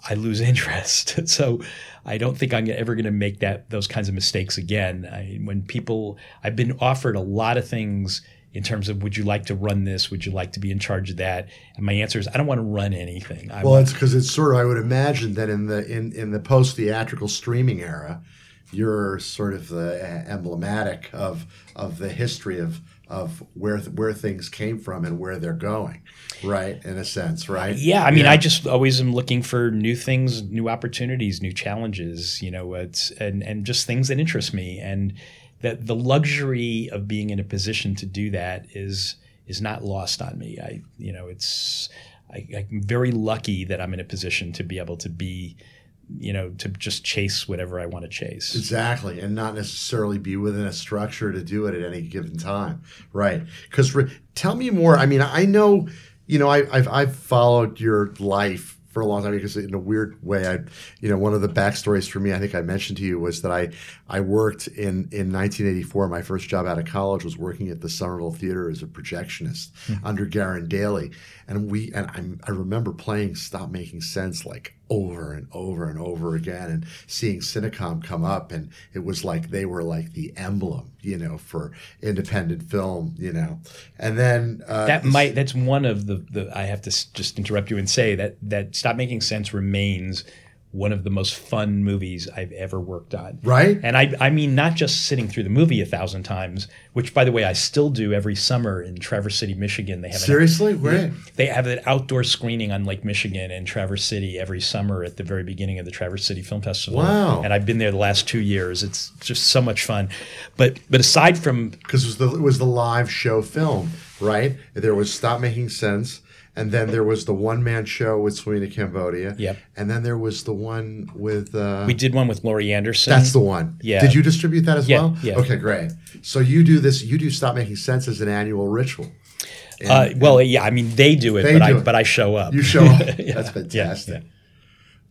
I lose (laughs) interest. (laughs) so I don't think I'm ever going to make that those kinds of mistakes again. I, when people, I've been offered a lot of things in terms of would you like to run this? Would you like to be in charge of that? And my answer is I don't want to run anything. I well, it's because it's sort of I would imagine that in the in in the post theatrical streaming era, you're sort of the emblematic of of the history of of where where things came from and where they're going, right? In a sense, right? Yeah, I mean, yeah. I just always am looking for new things, new opportunities, new challenges. You know, it's and and just things that interest me and that the luxury of being in a position to do that is is not lost on me. I you know it's I, am very lucky that I'm in a position to be able to be you know to just chase whatever I want to chase. Exactly, and not necessarily be within a structure to do it at any given time. Right? Because re- tell me more. I mean, I know you know I, I've I've followed your life for a long time because in a weird way, I, you know, one of the backstories for me, I think I mentioned to you was that I, I worked in, in 1984. My first job out of college was working at the Somerville Theater as a projectionist mm-hmm. under Garen Daly. And we, and I'm, I remember playing Stop Making Sense like over and over and over again and seeing Cinecom come up and it was like they were like the emblem you know, for independent film, you know, and then uh, that might that's one of the the I have to just interrupt you and say that that Stop Making Sense remains one of the most fun movies I've ever worked on. Right. And I I mean not just sitting through the movie a thousand times, which by the way I still do every summer in Traverse City, Michigan. They have an seriously, great. they have an outdoor screening on Lake Michigan in Traverse City every summer at the very beginning of the Traverse City Film Festival. Wow. And I've been there the last two years. It's just so much fun. But but aside from because it was the it was the live show film, right? There was Stop Making Sense, and then there was the one man show with Swimming to Cambodia. Yep. And then there was the one with. Uh, we did one with Laurie Anderson. that's the one. Yeah. Did you distribute that as Yeah, well? yeah. Okay, great. So you do this. You do Stop Making Sense as an annual ritual. And Uh, well, yeah, I mean they do it, They but do I it. but I show up. you show up. (laughs) Yeah, That's fantastic.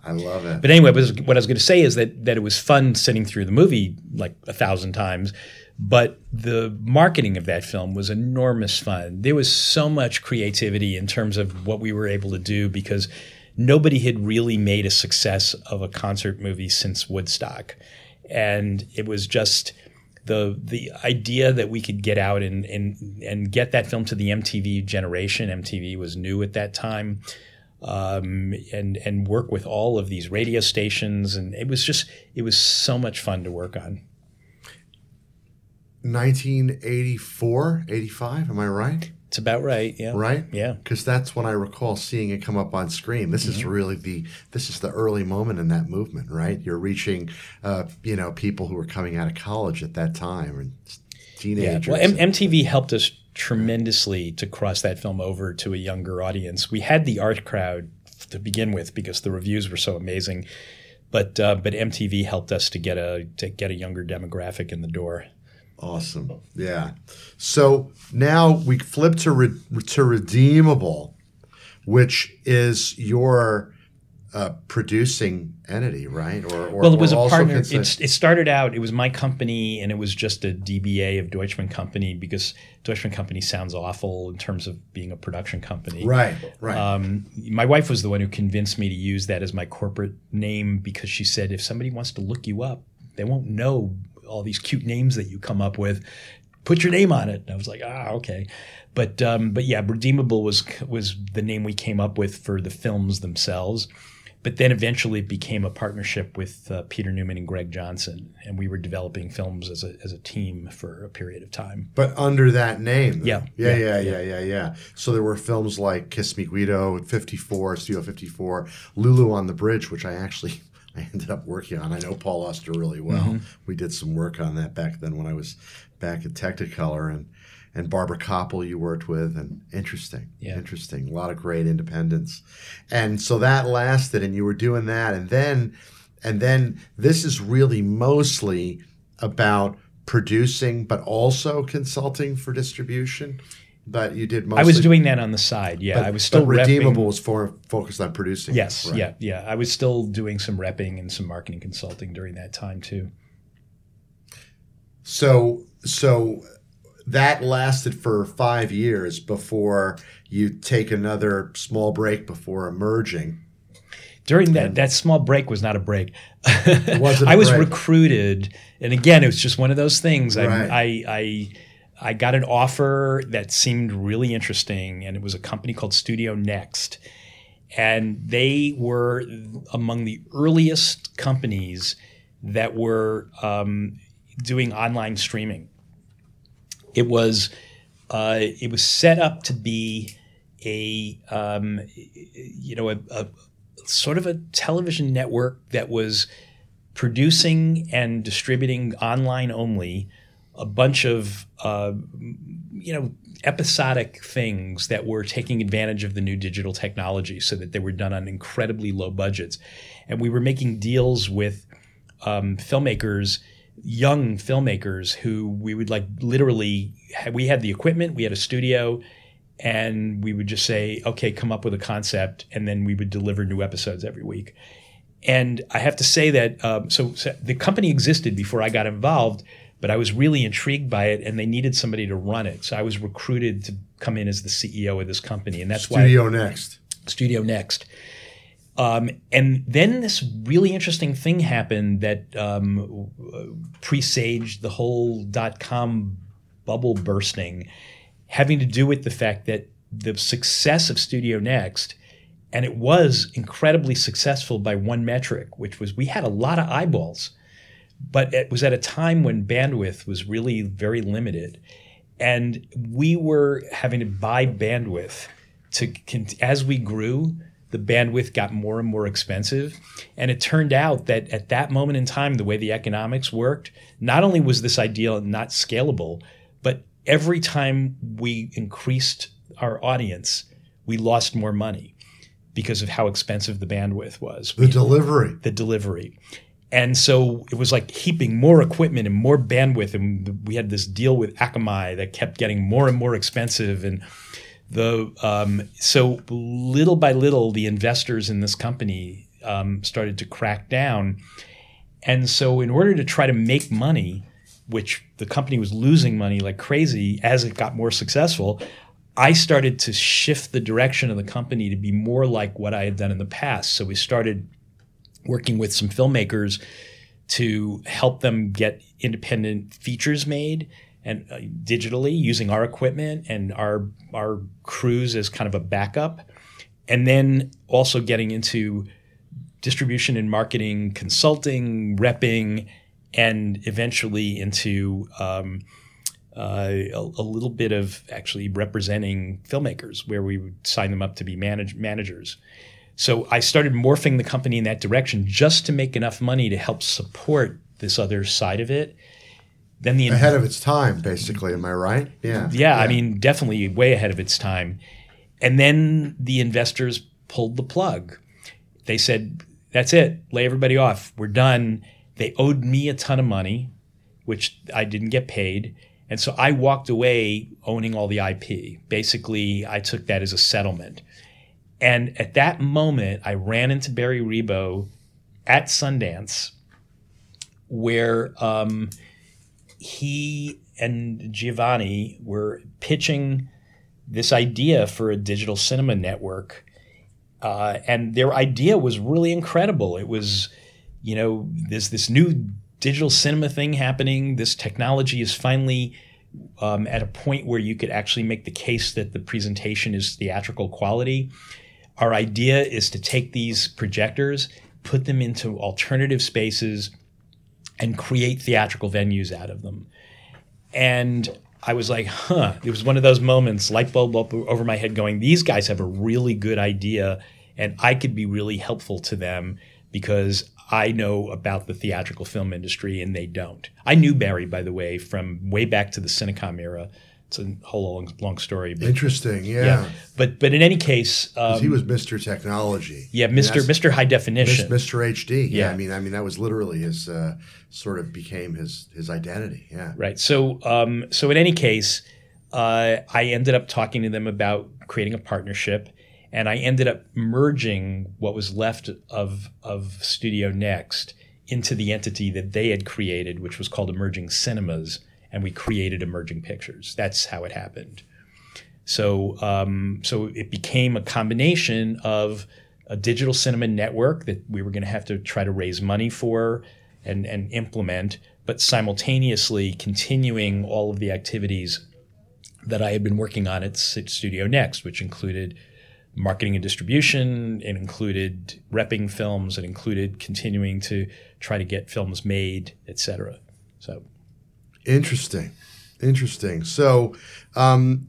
I love it. But anyway, what I was, what I was going to say is that that it was fun sitting through the movie like a thousand times, but the marketing of that film was enormous fun. There was so much creativity in terms of what we were able to do because nobody had really made a success of a concert movie since Woodstock, and it was just the the idea that we could get out and and and get that film to the MTV generation. MTV was new at that time um, and and work with all of these radio stations, and it was just it was so much fun to work on. 1984, 85. Am I right? It's about right, yeah, Right. yeah. Because that's when I recall seeing it come up on screen. This Mm-hmm. is really the this is the early moment in that movement, right? You're reaching, uh, you know, people who were coming out of college at that time and teenagers. Yeah. Well, M- MTV helped us tremendously to cross that film over to a younger audience. We had the art crowd to begin with because the reviews were so amazing, but uh, but MTV helped us to get a to get a younger demographic in the door. Awesome. Yeah. So now we flip to re- to redeemable, which is your uh, producing entity, right? Or, or Well, it was a partner. consider- it started out. It was my company, and it was just a DBA of Deutchman Company because Deutchman Company sounds awful in terms of being a production company. right, right. Um, my wife was the one who convinced me to use that as my corporate name because she said if somebody wants to look you up, they won't know all these cute names that you come up with. Put your name on it. And I was like, ah, okay. But um, but yeah, Redeemable was was the name we came up with for the films themselves. But then eventually it became a partnership with uh, Peter Newman and Greg Johnson, and we were developing films as a, as a team for a period of time. But under that name. Yeah, Yeah, yeah, yeah, yeah, yeah, yeah. So there were films like Kiss Me Guido, 54, Studio 54, Lulu on the Bridge, which I actually I ended up working on. I know Paul Auster really well. Mm-hmm. We did some work on that back then when I was back at Technicolor and and Barbara Kopple you worked with and interesting. Yeah. Interesting. A lot of great independence. And so that lasted and you were doing that and then and then this is really mostly about producing but also consulting for distribution. But you did mostly I was doing that on the side. Yeah, but, I was still but redeemable was for focused on producing. Yes, Right. yeah, yeah. I was still doing some repping and some marketing consulting during that time too. So so that lasted for five years before you take another small break before emerging. During that that small break was not a break. wasn't (laughs) a I was break. recruited, and again, it was just one of those things. Right. I I I got an offer that seemed really interesting, and it was a company called Studio Next, and they were among the earliest companies that were um, doing online streaming. It was uh, it was set up to be a um, you know a, a sort of a television network that was producing and distributing online only a bunch of uh, you know episodic things that were taking advantage of the new digital technology so that they were done on incredibly low budgets. And we were making deals with um, filmmakers young filmmakers who we would like literally we had the equipment we had a studio and we would just say okay come up with a concept and then we would deliver new episodes every week. And i have to say that um, so, so the company existed before i got involved but i was really intrigued by it and they needed somebody to run it so i was recruited to come in as the ceo of this company and that's why Studio next. Studio Next. Um, and then this really interesting thing happened that um, presaged the whole dot com bubble bursting, having to do with the fact that the success of Studio Next, and it was incredibly successful by one metric, which was we had a lot of eyeballs, but it was at a time when bandwidth was really very limited. And we were having to buy bandwidth to, as we grew, the bandwidth got more and more expensive. And it turned out that at that moment in time, the way the economics worked, not only was this idea not scalable, but every time we increased our audience, we lost more money because of how expensive the bandwidth was. The delivery. The delivery. And so it was like heaping more equipment and more bandwidth. And we had this deal with Akamai that kept getting more and more expensive. And the um, so little by little, the investors in this company um, started to crack down. And so, in order to try to make money, which the company was losing money like crazy as it got more successful, I started to shift the direction of the company to be more like what I had done in the past. So we started working with some filmmakers to help them get independent features made and uh, digitally using our equipment and our our crews as kind of a backup, and then also getting into distribution and marketing, consulting, repping, and eventually into um, uh, a, a, little bit of actually representing filmmakers, where we would sign them up to be manage, managers. So I started morphing the company in that direction just to make enough money to help support this other side of it then the ahead of its time, basically. Am I right? Yeah. yeah. yeah. I mean, definitely way ahead of its time. And then the investors pulled the plug. They said, "That's it. Lay everybody off. We're done." They owed me a ton of money, which I didn't get paid. And so I walked away owning all the IP. Basically, I took that as a settlement. And at that moment, I ran into Barry Rebo at Sundance, where um, he and Giovanni were pitching this idea for a digital cinema network. Uh, and their idea was really incredible. It was, you know, there's this new digital cinema thing happening. This technology is finally um, at a point where you could actually make the case that the presentation is theatrical quality. Our idea is to take these projectors, put them into alternative spaces, and create theatrical venues out of them. And I was like, huh, it was one of those moments, light bulb up over my head going, these guys have a really good idea and I could be really helpful to them because I know about the theatrical film industry and they don't. I knew Barry, by the way, from way back to the Cinecom era it's a whole long, long story. But, Interesting, yeah. yeah. But but in any case, um, he was Mr. Technology. Yeah, Mr. Mr. High Definition. Mr. HD. Yeah. yeah. I mean, I mean that was literally his uh, sort of became his his identity. Yeah. Right. So um, so in any case, uh, I ended up talking to them about creating a partnership, and I ended up merging what was left of of Studio Next into the entity that they had created, which was called Emerging Cinemas and we created emerging pictures. That's how it happened. So, um, so it became a combination of a digital cinema network that we were going to have to try to raise money for and, and implement, but simultaneously continuing all of the activities that I had been working on at Studio Next, which included marketing and distribution, it included repping films, it included continuing to try to get films made, et cetera. So Interesting, interesting. So, um,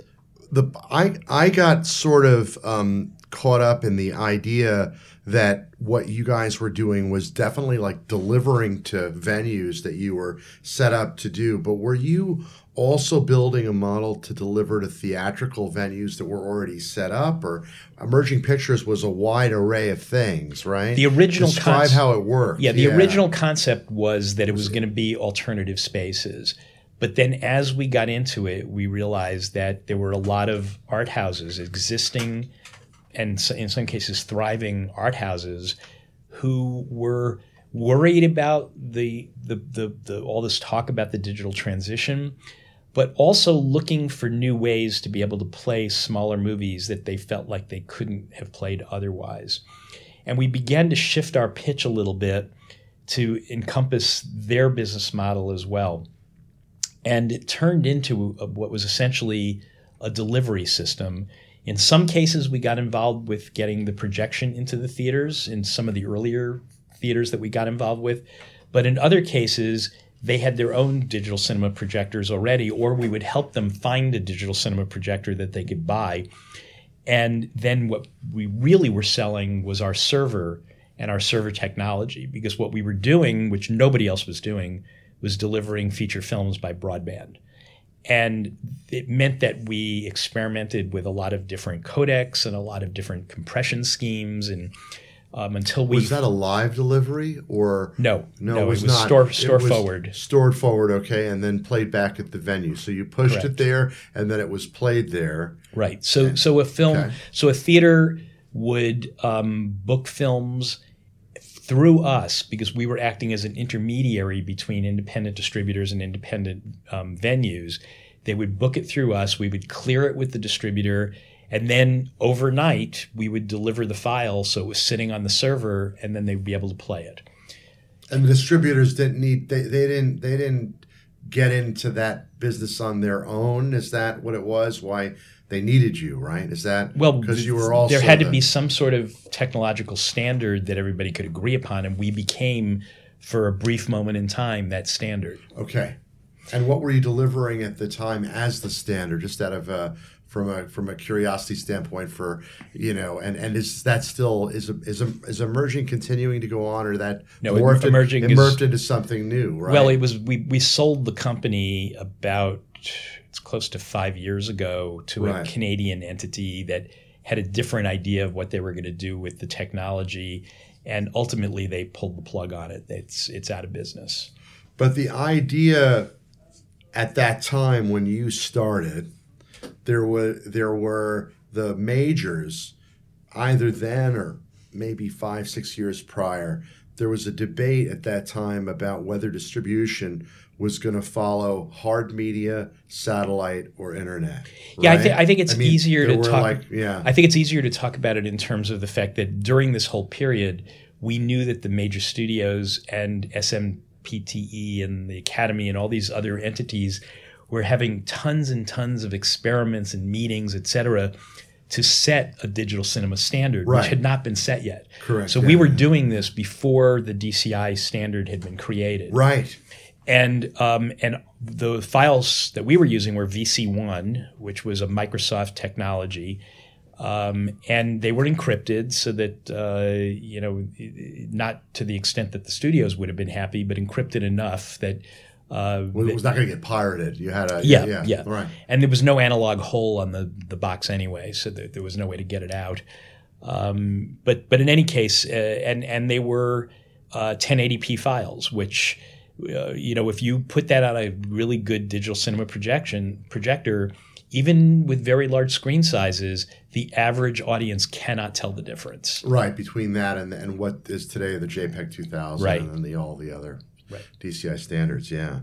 the I I got sort of um, caught up in the idea that what you guys were doing was definitely like delivering to venues that you were set up to do. But were you also building a model to deliver to theatrical venues that were already set up or emerging pictures was a wide array of things right? The original describe concept, how it worked yeah the yeah. original concept was that it was going to be alternative spaces. But then as we got into it we realized that there were a lot of art houses existing and in some cases thriving art houses who were worried about the, the, the, the all this talk about the digital transition but also looking for new ways to be able to play smaller movies that they felt like they couldn't have played otherwise. And we began to shift our pitch a little bit to encompass their business model as well. And it turned into what was essentially a delivery system. In some cases, we got involved with getting the projection into the theaters in some of the earlier theaters that we got involved with. But in other cases, they had their own digital cinema projectors already, or we would help them find a digital cinema projector that they could buy. And then what we really were selling was our server and our server technology, because what we were doing, which nobody else was doing, was delivering feature films by broadband. And it meant that we experimented with a lot of different codecs and a lot of different compression schemes and um, until we was that a live delivery or? No no, no it was, it was not. store store was forward. stored forward okay and then played back at the venue. So you pushed it there and then it was played there. Right. So so a film Okay. so a theater would um, book films through us because we were acting as an intermediary between independent distributors and independent um, venues. They would book it through us. We would clear it with the distributor and then overnight we would deliver the file so it was sitting on the server and then they would be able to play it. And the distributors didn't need they, they didn't they didn't get into that business on their own? Is that what it was? Why they needed you right? Is that Well, because you were also there had to the- be some sort of technological standard that everybody could agree upon, and we became, for a brief moment in time, that standard. okay. And what were you delivering at the time as the standard just out of uh from a from a curiosity standpoint for you know and and is that still is is is emerging continuing to go on or that No, morphed, emerging it is- morphed into something new right Well, it was we we sold the company about it's close to five years ago to Right. a Canadian entity that had a different idea of what they were going to do with the technology, and ultimately they pulled the plug on it. It's it's out of business. But the idea at that time when you started, there were there were the majors, either then or maybe five six years prior. There was a debate at that time about whether distribution was going to follow hard media, satellite, or internet. Yeah, I, right? thi- I think it's I mean, easier to talk. Like, yeah, I think it's easier to talk about it in terms of the fact that during this whole period, we knew that the major studios and SMPTE and the Academy and all these other entities were having tons and tons of experiments and meetings, et cetera, to set a digital cinema standard, Right. which had not been set yet. correct. So yeah. we were doing this before the DCI standard had been created right. and um, and the files that we were using were VC1, which was a Microsoft technology, um, and they were encrypted so that uh, you know not to the extent that the studios would have been happy, but encrypted enough that. Uh, Well, it was not going to get pirated. You had a Yeah, yeah, yeah. right. and there was no analog hole on the, the box anyway, so there, there was no way to get it out. Um, but but in any case, uh, and and they were uh, 1080p files, which uh, you know if you put that on a really good digital cinema projection projector, even with very large screen sizes, the average audience cannot tell the difference. Right between that and and what is today the JPEG 2000 Right. and the all the other Right. DCI standards. Yeah,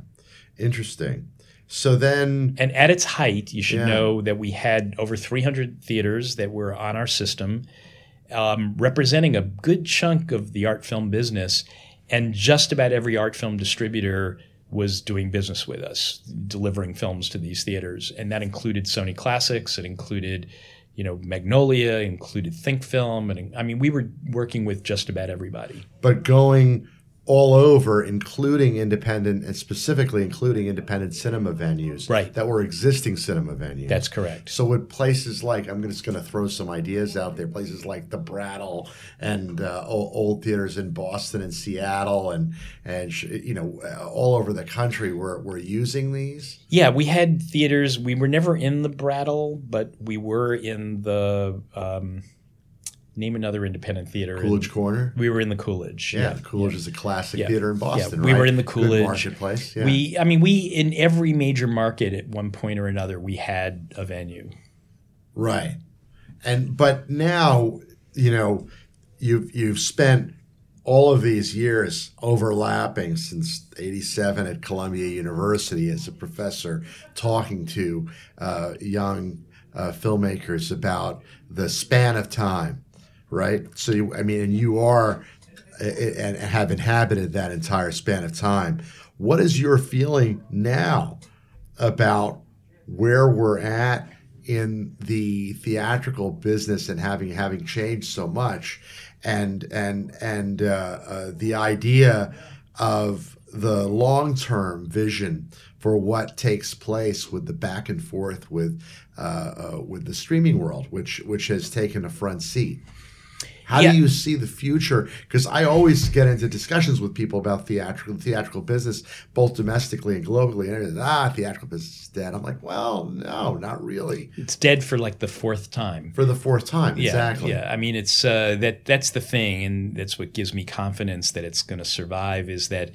interesting. So then, And at its height, you should Yeah. know that we had over 300 theaters that were on our system, um, representing a good chunk of the art film business. And just about every art film distributor was doing business with us, delivering films to these theaters. And that included Sony Classics, it included you know Magnolia, included Think Film, and I mean we were working with just about everybody. but going all over, including independent and specifically including independent cinema venues, Right. That were existing cinema venues. That's correct. So with places like I'm just going to throw some ideas out there, places like the Brattle and uh, old, theaters in Boston and Seattle and and you know uh, all over the country were were using these. Yeah, we had theaters. We were never in the Brattle, but we were in the um, name another independent theater. Coolidge Corner. We were in the Coolidge. Yeah, Coolidge is a classic Yeah. theater in Boston. Yeah, we right? were in the Coolidge Good marketplace. Yeah. We, I mean, we in every major market at one point or another, we had a venue. Right. And but now, you know, you've you've spent all of these years overlapping since 87 at Columbia University as a professor talking to uh, young uh, filmmakers about the span of time right? So you, I mean, and you are and have inhabited that entire span of time. What is your feeling now about where we're at in the theatrical business and having having changed so much, and and and uh, uh, the idea of the long term vision for what takes place with the back and forth with uh, uh, with the streaming world, which which has taken a front seat. How yeah. do you see the future? Because I always get into discussions with people about theatrical theatrical business, both domestically and globally. And ah, theatrical business is dead. I'm like, well, no, not really. It's dead for like the fourth time. For the fourth time, yeah, exactly. Yeah, I mean, it's uh, that that's the thing, and that's what gives me confidence that it's going to survive. Is that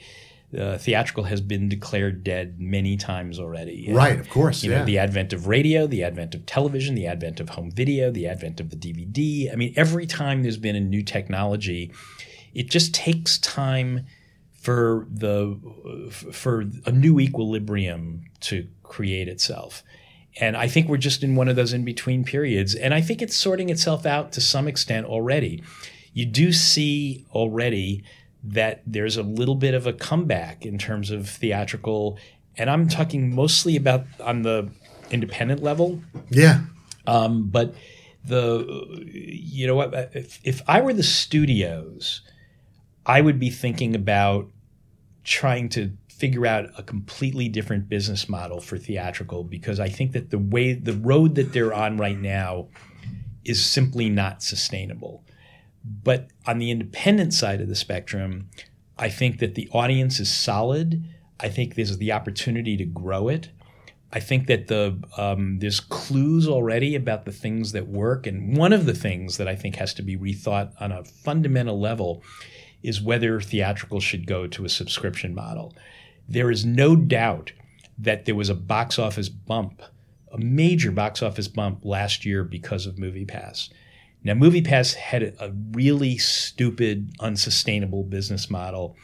uh, theatrical has been declared dead many times already. And, right, of course. You yeah. know, the advent of radio, the advent of television, the advent of home video, the advent of the DVD. I mean, every time there's been a new technology, it just takes time for the for a new equilibrium to create itself. And I think we're just in one of those in between periods. And I think it's sorting itself out to some extent already. You do see already that there's a little bit of a comeback in terms of theatrical, and I'm talking mostly about on the independent level. Yeah. Um, but the you know what if, if I were the studios, I would be thinking about trying to figure out a completely different business model for theatrical because I think that the way the road that they're on right now is simply not sustainable. But on the independent side of the spectrum, I think that the audience is solid. I think there's the opportunity to grow it. I think that the um, there's clues already about the things that work, and one of the things that I think has to be rethought on a fundamental level is whether theatrical should go to a subscription model. There is no doubt that there was a box office bump, a major box office bump last year because of MoviePass. Now, MoviePass had a really stupid, unsustainable business model.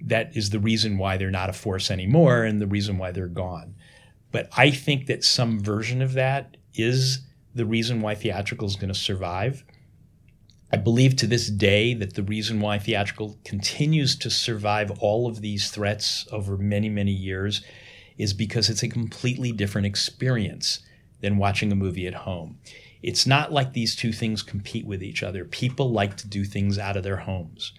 That is the reason why they're not a force anymore and the reason why they're gone. But I think that some version of that is the reason why theatrical is going to survive. I believe to this day that the reason why theatrical continues to survive all of these threats over many, many years is because it's a completely different experience than watching a movie at home. It's not like these two things compete with each other. People like to do things out of their homes.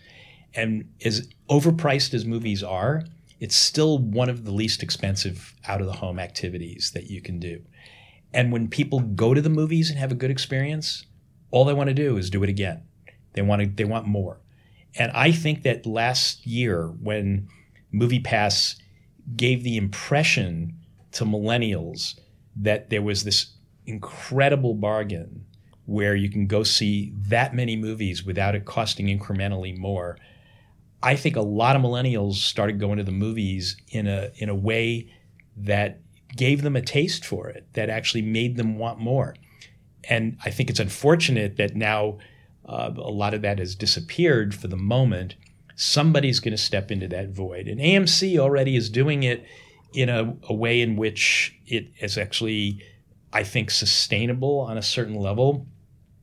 And as overpriced as movies are, it's still one of the least expensive out of the home activities that you can do. And when people go to the movies and have a good experience, all they want to do is do it again. They want to they want more. And I think that last year when MoviePass gave the impression to millennials that there was this incredible bargain where you can go see that many movies without it costing incrementally more. I think a lot of millennials started going to the movies in a in a way that gave them a taste for it, that actually made them want more. And I think it's unfortunate that now uh, a lot of that has disappeared for the moment. Somebody's going to step into that void. And AMC already is doing it in a, a way in which it is actually I think, sustainable on a certain level.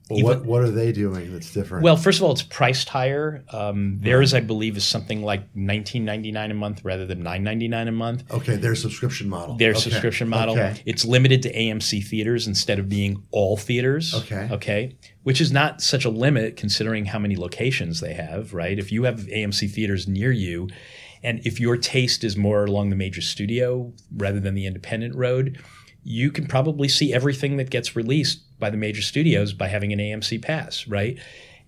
Well, Even, what what are they doing that's different? Well, first of all, it's priced higher. Um, theirs, I believe, is something like nineteen ninety nine a month rather than nine ninety nine a month. Okay, their subscription model. Their okay. subscription model. Okay. It's limited to AMC theaters instead of being all theaters. Okay. Okay, which is not such a limit considering how many locations they have. Right. If you have AMC theaters near you, and if your taste is more along the major studio rather than the independent road you can probably see everything that gets released by the major studios by having an AMC pass, right?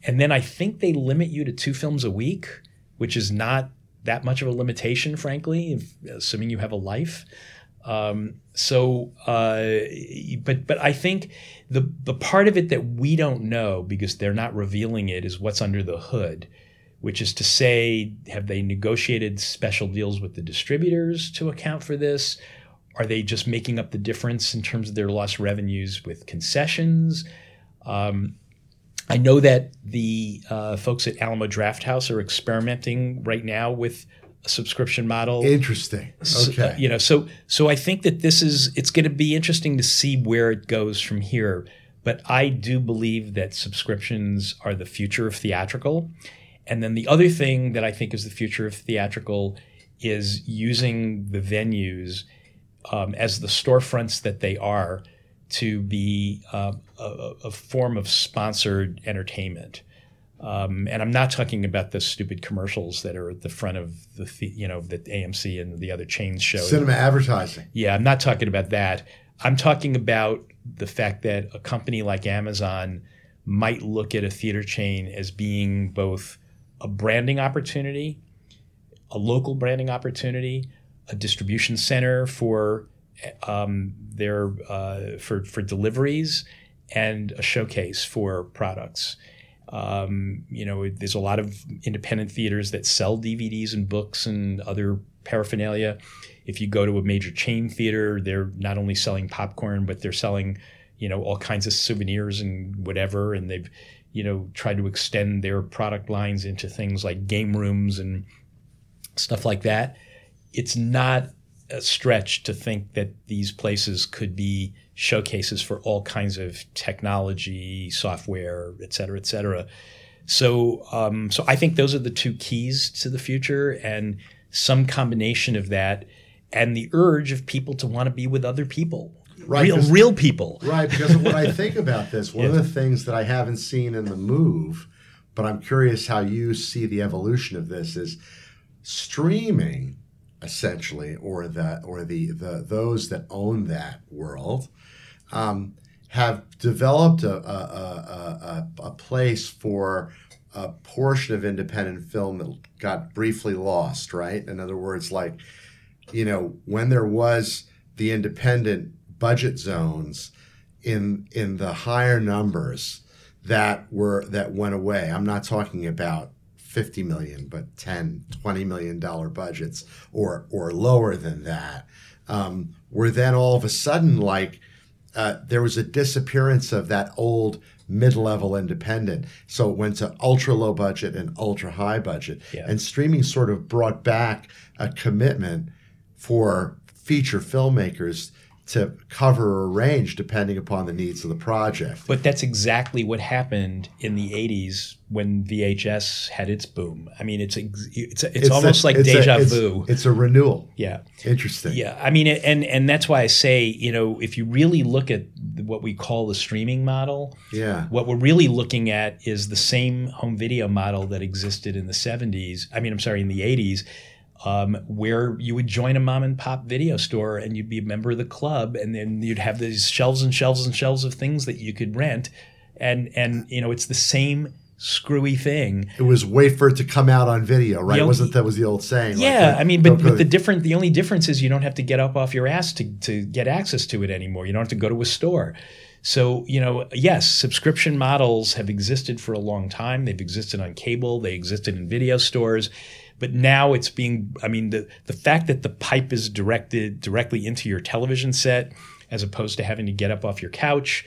And then I think they limit you to two films a week, which is not that much of a limitation, frankly, if, assuming you have a life. Um, so, uh, but but I think the the part of it that we don't know because they're not revealing it is what's under the hood, which is to say, have they negotiated special deals with the distributors to account for this? Are they just making up the difference in terms of their lost revenues with concessions? Um, I know that the uh, folks at Alamo Drafthouse are experimenting right now with a subscription model. Interesting. Okay. So, you know, so so I think that this is it's going to be interesting to see where it goes from here. But I do believe that subscriptions are the future of theatrical. And then the other thing that I think is the future of theatrical is using the venues um, as the storefronts that they are to be uh, a, a, form of sponsored entertainment. Um, and I'm not talking about the stupid commercials that are at the front of the, you know, that AMC and the other chains show. Cinema advertising. Yeah, I'm not talking about that. I'm talking about the fact that a company like Amazon might look at a theater chain as being both a branding opportunity, a local branding opportunity, a distribution center for um, their uh, for for deliveries, and a showcase for products. Um, you know, there's a lot of independent theaters that sell DVDs and books and other paraphernalia. If you go to a major chain theater, they're not only selling popcorn, but they're selling, you know, all kinds of souvenirs and whatever. And they've, you know, tried to extend their product lines into things like game rooms and stuff like that. It's not a stretch to think that these places could be showcases for all kinds of technology, software, et cetera, et cetera. So, um, so I think those are the two keys to the future, and some combination of that, and the urge of people to want to be with other people, right, real, real people. Right, because when I think about this, (laughs) one yeah. of the things that I haven't seen in the move, but I'm curious how you see the evolution of this is streaming essentially, or the or the the those that own that world, um, have developed a, a, a, a, place for a portion of independent film that got briefly lost. Right, in other words, like you know when there was the independent budget zones in in the higher numbers that were that went away. I'm not talking about 50 million, but 10, 20 million dollar budgets or or lower than that, um, were then all of a sudden like uh, there was a disappearance of that old mid-level independent. So it went to ultra low budget and ultra high budget. Yeah. And streaming sort of brought back a commitment for feature filmmakers to cover a range depending upon the needs of the project. But that's exactly what happened in the 80s when VHS had its boom. I mean, it's it's it's, it's, almost a, like it's deja a, it's, vu. It's a renewal. Yeah. Interesting. Yeah. I mean, and and that's why I say, you know, if you really look at what we call the streaming model, yeah. What we're really looking at is the same home video model that existed in the 70s. I mean, I'm sorry, in the 80s um, where you would join a mom and pop video store and you'd be a member of the club, and then you'd have these shelves and shelves and shelves of things that you could rent, and and you know it's the same screwy thing. It was wait for it to come out on video, right? You know, Wasn't that was the old saying? Yeah, like, I mean, but, but the different the only difference is you don't have to get up off your ass to to get access to it anymore. You don't have to go to a store. So, you know, yes, subscription models have existed for a long time. They've existed on cable, they existed in video stores but now it's being, I mean, the, the fact that the pipe is directed directly into your television set as opposed to having to get up off your couch,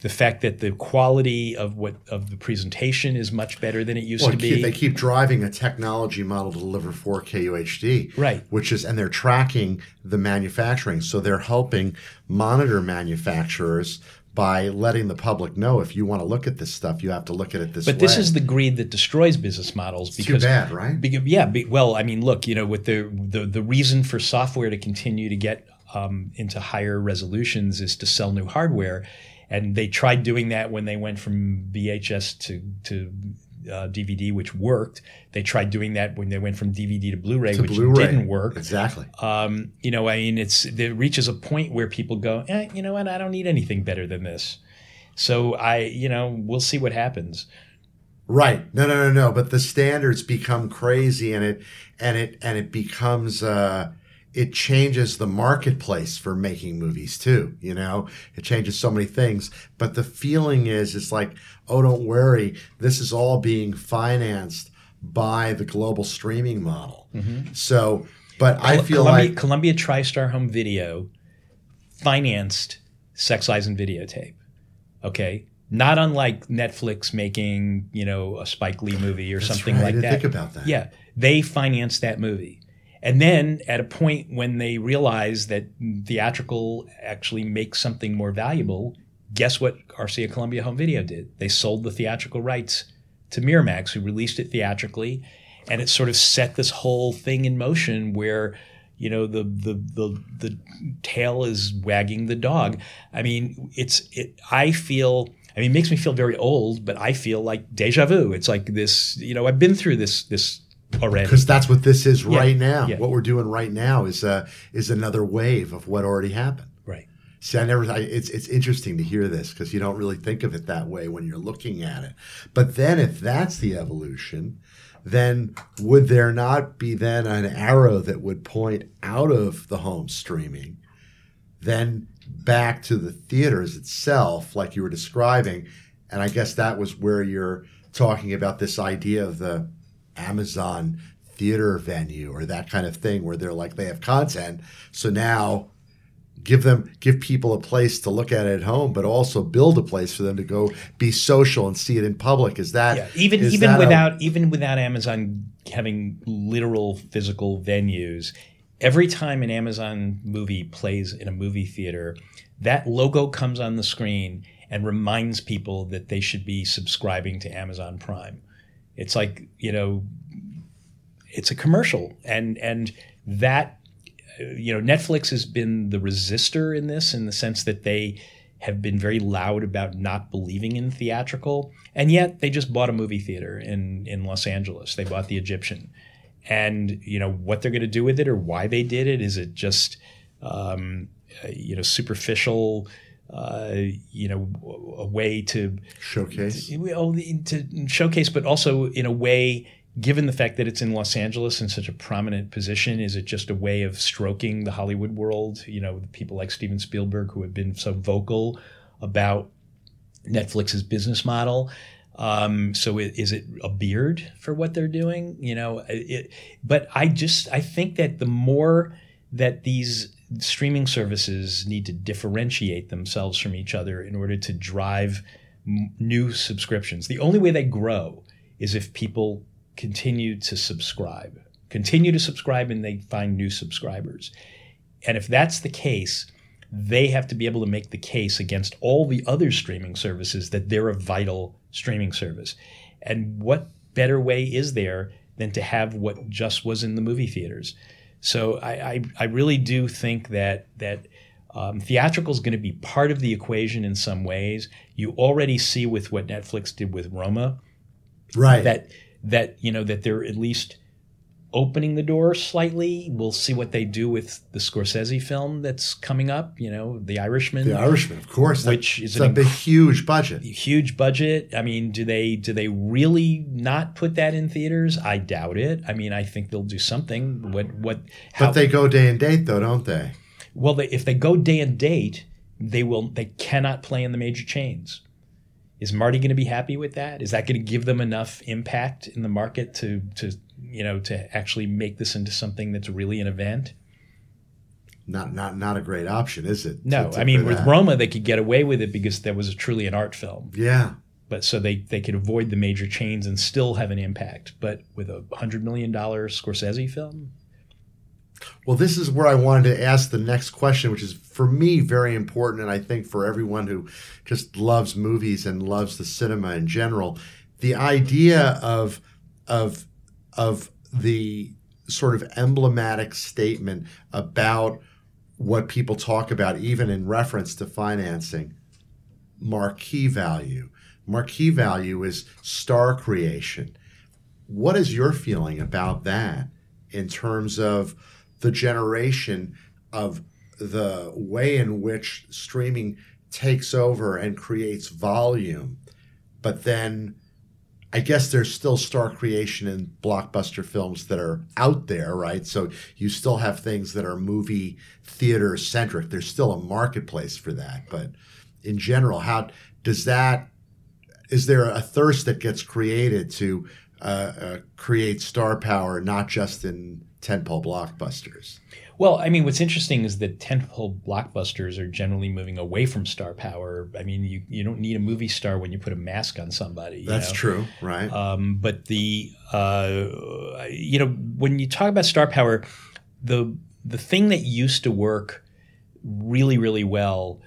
the fact that the quality of what of the presentation is much better than it used well, to be. They keep driving a technology model to deliver 4K UHD, right? Which is, and they're tracking the manufacturing, so they're helping monitor manufacturers by letting the public know if you want to look at this stuff, you have to look at it this but way. But this is the greed that destroys business models. It's because, too bad, right? Because, yeah. Be, well, I mean, look, you know, with the, the the reason for software to continue to get um, into higher resolutions is to sell new hardware, and they tried doing that when they went from VHS to to uh, DVD, which worked. They tried doing that when they went from DVD to Blu-ray, to which Blu-ray. didn't work. Exactly. Um, you know, I mean, it's it reaches a point where people go, eh, you know what? I don't need anything better than this. So I, you know, we'll see what happens. Right. No, no, no, no. But the standards become crazy, and it and it and it becomes. Uh, it changes the marketplace for making movies too. You know, it changes so many things. But the feeling is, it's like, oh, don't worry, this is all being financed by the global streaming model. Mm-hmm. So, but Col- I feel Columbia, like Columbia TriStar Home Video financed Sex Lies and Videotape. Okay, not unlike Netflix making you know a Spike Lee movie or That's something right. like that. Think about that. Yeah, they financed that movie. And then at a point when they realize that theatrical actually makes something more valuable, guess what RCA Columbia Home Video did? They sold the theatrical rights to Miramax, who released it theatrically, and it sort of set this whole thing in motion where you know the the the the tail is wagging the dog. I mean, it's it. I feel. I mean, it makes me feel very old, but I feel like deja vu. It's like this. You know, I've been through this this already. Because that's what this is Yeah, right now. yeah. What we're doing right now is uh, is another wave of what already happened. Right. See, I never. I, it's it's interesting to hear this because you don't really think of it that way when you're looking at it. But then, if that's the evolution, then would there not be then an arrow that would point out of the home streaming, then back to the theaters itself, like you were describing? And I guess that was where you're talking about this idea of the Amazon theater venue or that kind of thing, where they're like they have content, so now give them give people a place to look at it at home but also build a place for them to go be social and see it in public is that Yeah, even is even that a- without even without Amazon having literal physical venues, every time an Amazon movie plays in a movie theater, that logo comes on the screen and reminds people that they should be subscribing to Amazon Prime. It's like you know, it's a commercial, and and that you know Netflix has been the resistor in this in the sense that they have been very loud about not believing in theatrical, and yet they just bought a movie theater in in Los Angeles. They bought the Egyptian, and you know what they're going to do with it or why they did it. Is it just um, you know superficial? Uh, you know, a way to showcase well, to showcase, but also in a way, given the fact that it's in Los Angeles in such a prominent position, is it just a way of stroking the Hollywood world? You know, people like Steven Spielberg who have been so vocal about Netflix's business model. Um, so i- is it a beard for what they're doing? You know, it, but I just I think that the more that these streaming services need to differentiate themselves from each other in order to drive m- new subscriptions. The only way they grow is if people continue to subscribe, continue to subscribe, and they find new subscribers. And if that's the case, they have to be able to make the case against all the other streaming services that they're a vital streaming service. And what better way is there than to have what just was in the movie theaters? So I, I, I really do think that that um, theatrical is going to be part of the equation in some ways. You already see with what Netflix did with Roma right that that you know that they're at least opening the door slightly. We'll see what they do with the Scorsese film that's coming up. You know, The Irishman. the irishman of course Which is it's a big huge budget huge budget. I mean, do they do they really not put that in theaters? I doubt it. I mean, I think they'll do something. What what? How, but they go day and date though don't they well, they, if they go day and date, they will. They cannot play in the major chains. Is Marty going to be happy with that? Is that going to give them enough impact in the market to to you know to actually make this into something that's really an event? not not not a great option is it No, to- I mean with that? Roma they could get away with it because that was truly an art film. yeah but so they they could avoid the major chains and still have an impact. But with a hundred million dollar Scorsese film, Well, this is where I wanted to ask the next question, which is for me very important, and I think for everyone who just loves movies and loves the cinema in general. The idea of of of the sort of emblematic statement about what people talk about, even in reference to financing, marquee value. Marquee value is star creation. What is your feeling about that in terms of the generation of the way in which streaming takes over and creates volume, but then I guess there's still star creation in blockbuster films that are out there, right? So you still have things that are movie theater centric. There's still a marketplace for that, but in general, how does that? Is there a thirst that gets created to uh, uh, create star power, not just in tentpole blockbusters? well, I mean, what's interesting is that tentpole blockbusters are generally moving away from star power. I mean, you you don't need a movie star when you put a mask on somebody. you That's know? true, right? Um, but the uh, you know when you talk about star power, the the thing that used to work really really well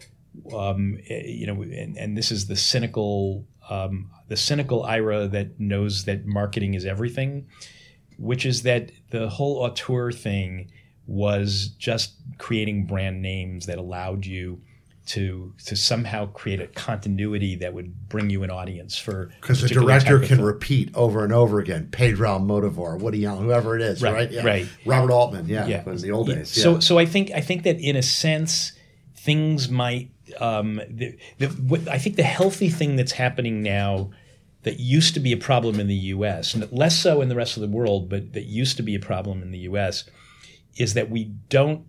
um, eh, you know, and, and, this is the cynical, um, the cynical Ira that knows that marketing is everything, which is that the whole auteur thing was just creating brand names that allowed you to to somehow create a continuity that would bring you an audience for because the director can repeat over and over again Pedro Almodovar, Woody Allen, whoever it is, right? Right. Yeah. right. Robert Altman, yeah, yeah. in the old days. Yeah. So so I think I think that in a sense things might um, the, the, what, I think the healthy thing that's happening now that used to be a problem in the U.S. and less so in the rest of the world, but that used to be a problem in the U.S. is that we don't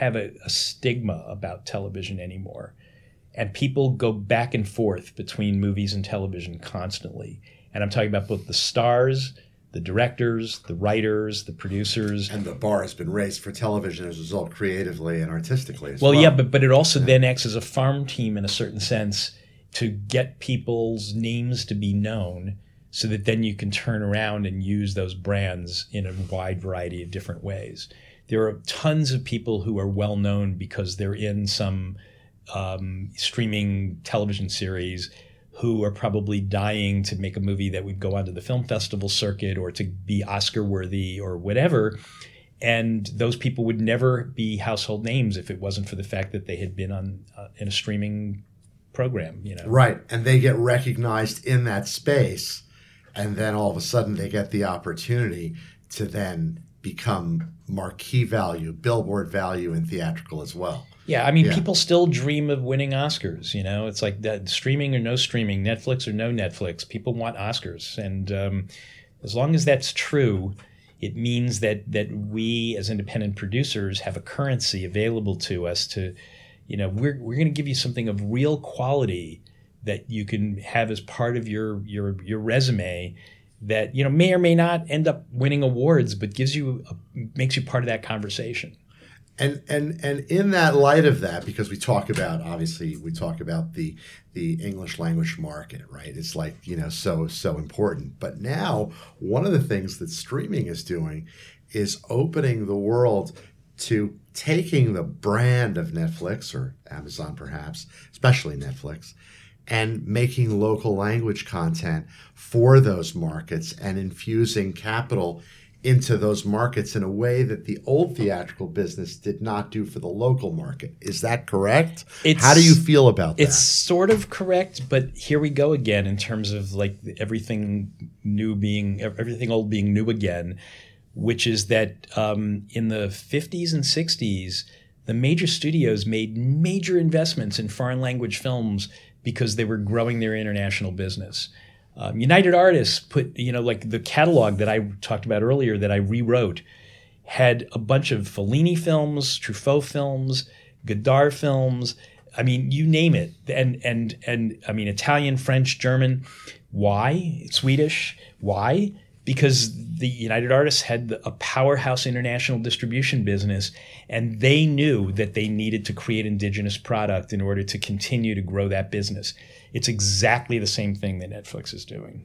have a, a stigma about television anymore, and people go back and forth between movies and television constantly. And I'm talking about both the stars the directors, the writers, the producers. And the bar has been raised for television as a result, creatively and artistically well, well. yeah, but, but it also yeah. then acts as a farm team in a certain sense to get people's names to be known so that then you can turn around and use those brands in a wide variety of different ways. There are tons of people who are well known because they're in some um, streaming television series who are probably dying to make a movie that would go onto the film festival circuit or to be Oscar worthy or whatever. And those people would never be household names if it wasn't for the fact that they had been on uh, in a streaming program, you know. Right, and they get recognized in that space, and then all of a sudden they get the opportunity to then become marquee value, billboard value in theatrical as well. Yeah, I mean, yeah. people still dream of winning Oscars. You know, it's like that streaming or no streaming, Netflix or no Netflix. People want Oscars, and um, as long as that's true, it means that that we as independent producers have a currency available to us to, you know, we're we're going to give you something of real quality that you can have as part of your your your resume that you know may or may not end up winning awards but gives you a, makes you part of that conversation. And and and in that light of that because we talk about obviously we talk about the the english language market right? It's like you know so so important. But now one of the things that streaming is doing is opening the world to taking the brand of netflix or amazon perhaps especially netflix and making local language content for those markets and infusing capital into those markets in a way that the old theatrical business did not do for the local market. Is that correct? It's, How do you feel about that? It's sort of correct, but here we go again in terms of like everything new being everything old being new again, which is that um, in the 50s and 60s, the major studios made major investments in foreign language films because they were growing their international business. Um, United Artists put, you know, like the catalog that I talked about earlier that I rewrote had a bunch of Fellini films, Truffaut films, Godard films. I mean, you name it, and and and I mean, Italian, French, German. Why Swedish? Why? Because the United Artists had a powerhouse international distribution business, and they knew that they needed to create indigenous product in order to continue to grow that business. It's exactly the same thing that Netflix is doing.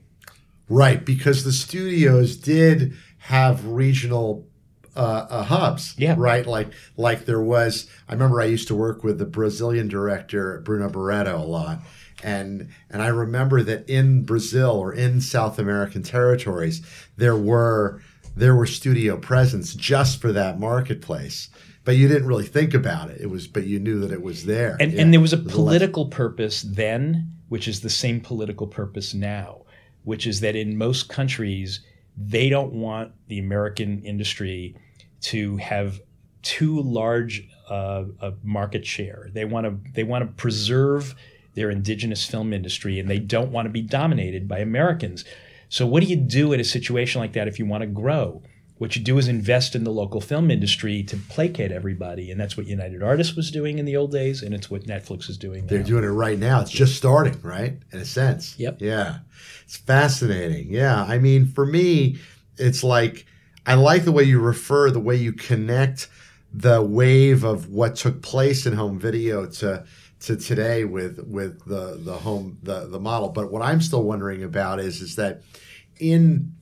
Right, because the studios did have regional uh, uh, hubs. Yeah. Right. Like like there was. I remember I used to work with the Brazilian director Bruno Barreto a lot, and and I remember that in Brazil or in South American territories there were there were studio presence just for that marketplace but you didn't really think about it. It was, but you knew that it was there. And, yeah. and there was a political purpose then which is the same political purpose now, which is that in most countries, they don't want the American industry to have too large uh, a market share. They want to they want to preserve their indigenous film industry, and they don't want to be dominated by Americans. So, what do you do in a situation like that if you want to grow? what you do is invest in the local film industry to placate everybody and that's what united artists was doing in the old days and it's what netflix is doing they're doing it right now. It's just starting right? In a sense. Yep. Yeah. It's fascinating. Yeah i mean for me it's like i like the way you refer the way you connect the wave of what took place in home video to to today with with the the home the the model but what i'm still wondering about is is that in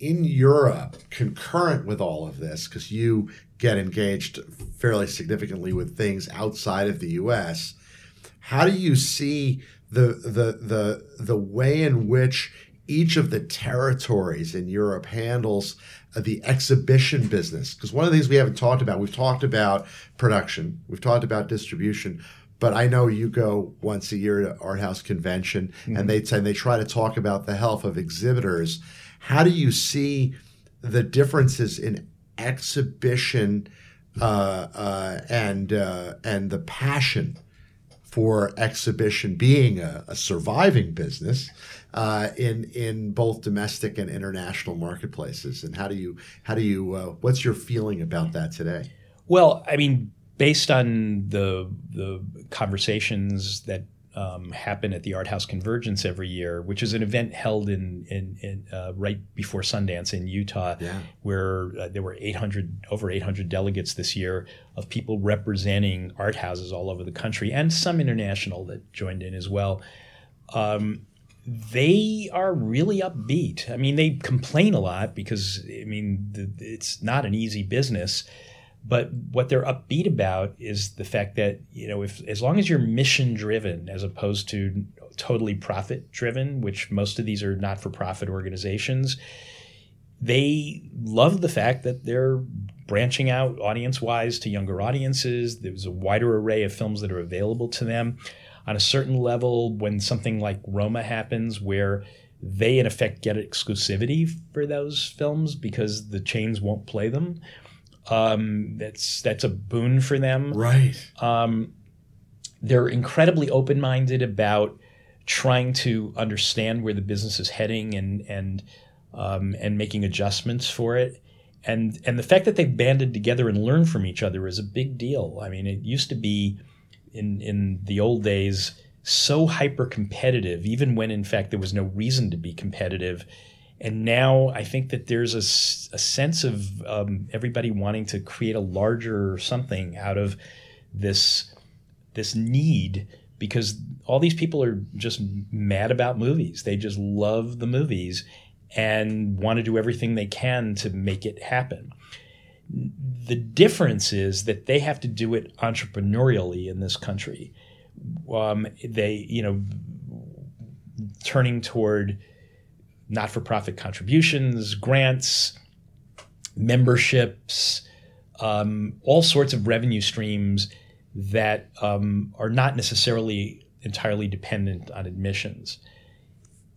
in Europe, concurrent with all of this, because you get engaged fairly significantly with things outside of the U.S., how do you see the the the the way in which each of the territories in Europe handles the exhibition business? Because one of the things we haven't talked about, we've talked about production, we've talked about distribution, but I know you go once a year to art house convention, mm-hmm. and they and they try to talk about the health of exhibitors. How do you see the differences in exhibition uh, uh, and uh, and the passion for exhibition being a, a surviving business uh, in in both domestic and international marketplaces? And how do you how do you uh, what's your feeling about that today? Well, I mean, based on the the conversations that um, happen at the Art House Convergence every year, which is an event held in, in, in uh, right before Sundance in Utah, yeah. where uh, there were 800 over 800 delegates this year of people representing art houses all over the country and some international that joined in as well. Um, they are really upbeat. I mean, they complain a lot because I mean the, it's not an easy business. But what they're upbeat about is the fact that you know if as long as you're mission driven as opposed to totally profit driven, which most of these are not for profit organizations, they love the fact that they're branching out audience wise to younger audiences. There's a wider array of films that are available to them. On a certain level, when something like Roma happens, where they in effect get exclusivity for those films because the chains won't play them um, that's that's a boon for them. Right. Um, they're incredibly open minded about trying to understand where the business is heading and and um, and making adjustments for it. And and the fact that they've banded together and learned from each other is a big deal. I mean, it used to be in in the old days so hyper competitive, even when in fact there was no reason to be competitive and now I think that there's a, a sense of um, everybody wanting to create a larger something out of this this need because all these people are just mad about movies. They just love the movies and want to do everything they can to make it happen. The difference is that they have to do it entrepreneurially in this country. Um, they, you know, turning toward not for profit contributions, grants, memberships, um, all sorts of revenue streams that um, are not necessarily entirely dependent on admissions.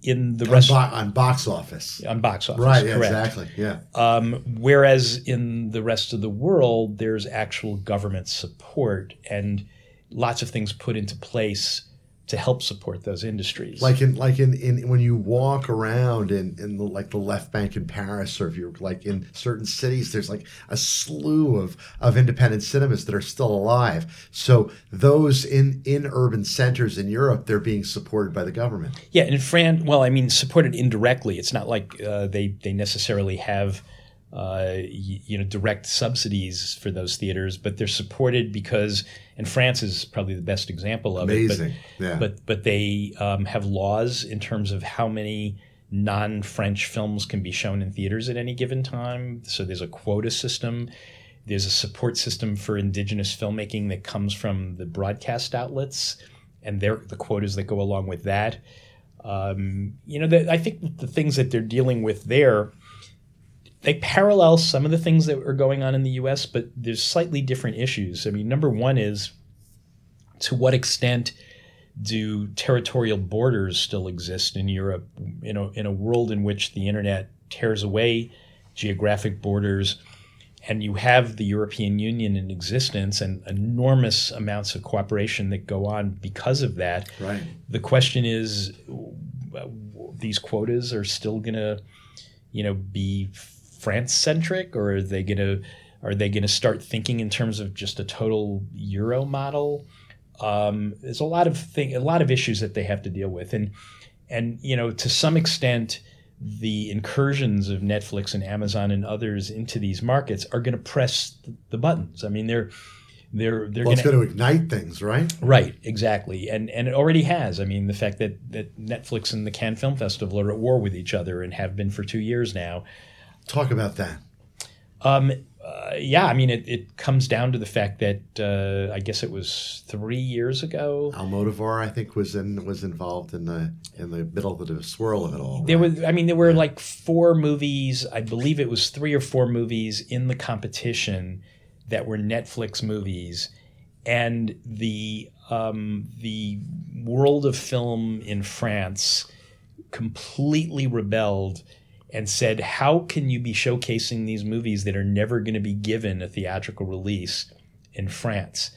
In the rest on, bo- on box office, on box office, right? Yeah, exactly. Yeah. Um, whereas in the rest of the world, there's actual government support and lots of things put into place to help support those industries. Like in like in, in when you walk around in, in the, like the left bank in Paris or if you're like in certain cities, there's like a slew of, of independent cinemas that are still alive. So those in, in urban centers in Europe, they're being supported by the government. Yeah, in France, well, I mean, supported indirectly. It's not like uh, they they necessarily have uh, you, you, know direct subsidies for those theaters, but they're supported because and France is probably the best example of Amazing. it. But, yeah. but but they um, have laws in terms of how many non-French films can be shown in theaters at any given time. So there's a quota system. There's a support system for indigenous filmmaking that comes from the broadcast outlets and their the quotas that go along with that. Um, you know, the, I think the things that they're dealing with there they parallel some of the things that are going on in the US, but there's slightly different issues. I mean, number one is to what extent do territorial borders still exist in Europe in a, in a world in which the internet tears away geographic borders and you have the European Union in existence and enormous amounts of cooperation that go on because of that. Right. The question is, these quotas are still going to, you know, be France centric, or are they going to are they going to start thinking in terms of just a total euro model? Um, there's a lot of thing, a lot of issues that they have to deal with, and and you know to some extent the incursions of Netflix and Amazon and others into these markets are going to press the buttons. I mean, they're they're they're well, going to ignite things, right? Right, exactly, and and it already has. I mean, the fact that that Netflix and the Cannes Film Festival are at war with each other and have been for two years now Talk about that. Um, uh, yeah, I mean, it, it comes down to the fact that uh, I guess it was three years ago. Almodovar, I think, was in was involved in the in the middle of the swirl of it all. There right? was, I mean, there were yeah. like four movies. I believe it was three or four movies in the competition that were Netflix movies, and the um, the world of film in France completely rebelled and said, How can you be showcasing these movies that are never going to be given a theatrical release in France?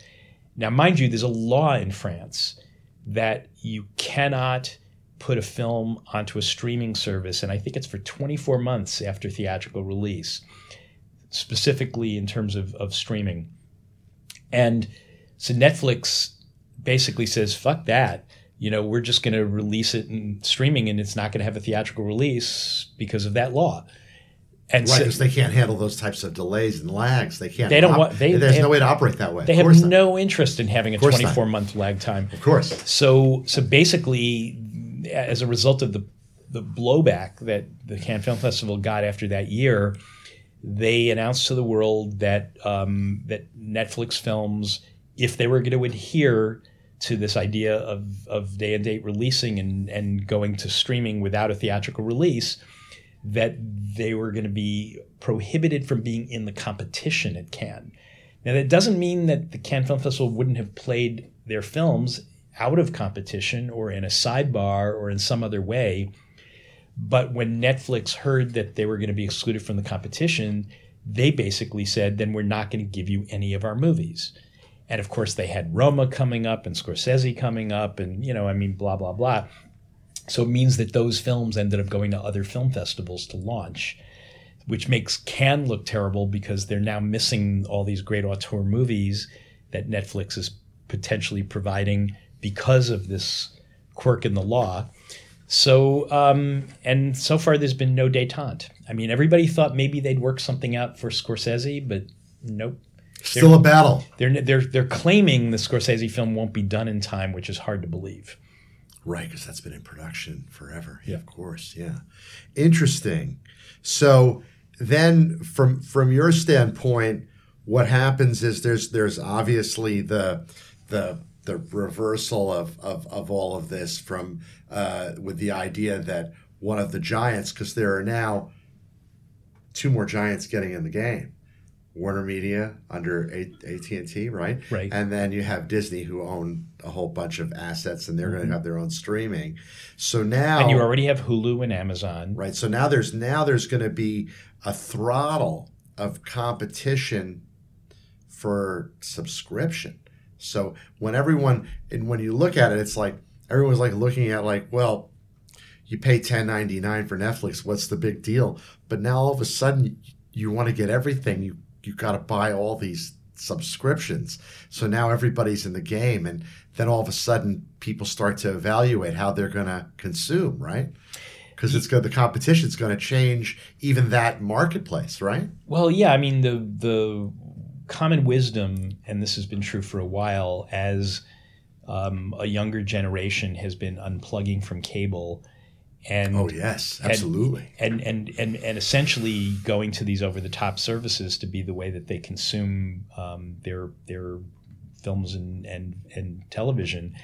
Now, mind you, there's a law in France that you cannot put a film onto a streaming service, and I think it's for 24 months after theatrical release, specifically in terms of, of streaming. And so Netflix basically says, fuck that you know, we're just going to release it in streaming and it's not going to have a theatrical release because of that law. And right, because so, they can't handle those types of delays and lags. They can't. They don't op- want. They, there's they no way to operate that way. They have no interest in having a 24 not. month lag time. Of course. So, so basically, as a result of the the blowback that the Cannes Film Festival got after that year, they announced to the world that um, that Netflix films, if they were going to adhere to this idea of, of day and date releasing and, and going to streaming without a theatrical release, that they were going to be prohibited from being in the competition at Cannes. Now, that doesn't mean that the Cannes Film Festival wouldn't have played their films out of competition or in a sidebar or in some other way. But when Netflix heard that they were going to be excluded from the competition, they basically said, then we're not going to give you any of our movies. And of course, they had Roma coming up and Scorsese coming up, and, you know, I mean, blah, blah, blah. So it means that those films ended up going to other film festivals to launch, which makes Cannes look terrible because they're now missing all these great auteur movies that Netflix is potentially providing because of this quirk in the law. So, um, and so far there's been no detente. I mean, everybody thought maybe they'd work something out for Scorsese, but nope. Still a battle. They're they're they're claiming the Scorsese film won't be done in time, which is hard to believe. Right, because that's been in production forever. Yeah, of course. Yeah, interesting. So then, from from your standpoint, what happens is there's there's obviously the the the reversal of of, of all of this from uh, with the idea that one of the giants, because there are now two more giants getting in the game Warner Media under AT and T, right? Right. And then you have Disney, who own a whole bunch of assets, and they're mm-hmm. going to have their own streaming. So now, and you already have Hulu and Amazon, right? So now there's now there's going to be a throttle of competition for subscription. So when everyone and when you look at it, it's like everyone's like looking at like, well, you pay ten ninety nine for Netflix. What's the big deal? But now all of a sudden you want to get everything. You you got to buy all these subscriptions. So now everybody's in the game, and then all of a sudden people start to evaluate how they're going to consume, right? Because it's good, the competition's going to change even that marketplace, right? Well, yeah. I mean, the the common wisdom, and this has been true for a while, as um, a younger generation has been unplugging from cable and oh yes absolutely and and and and essentially going to these over the top services to be the way that they consume um, their their films and and and television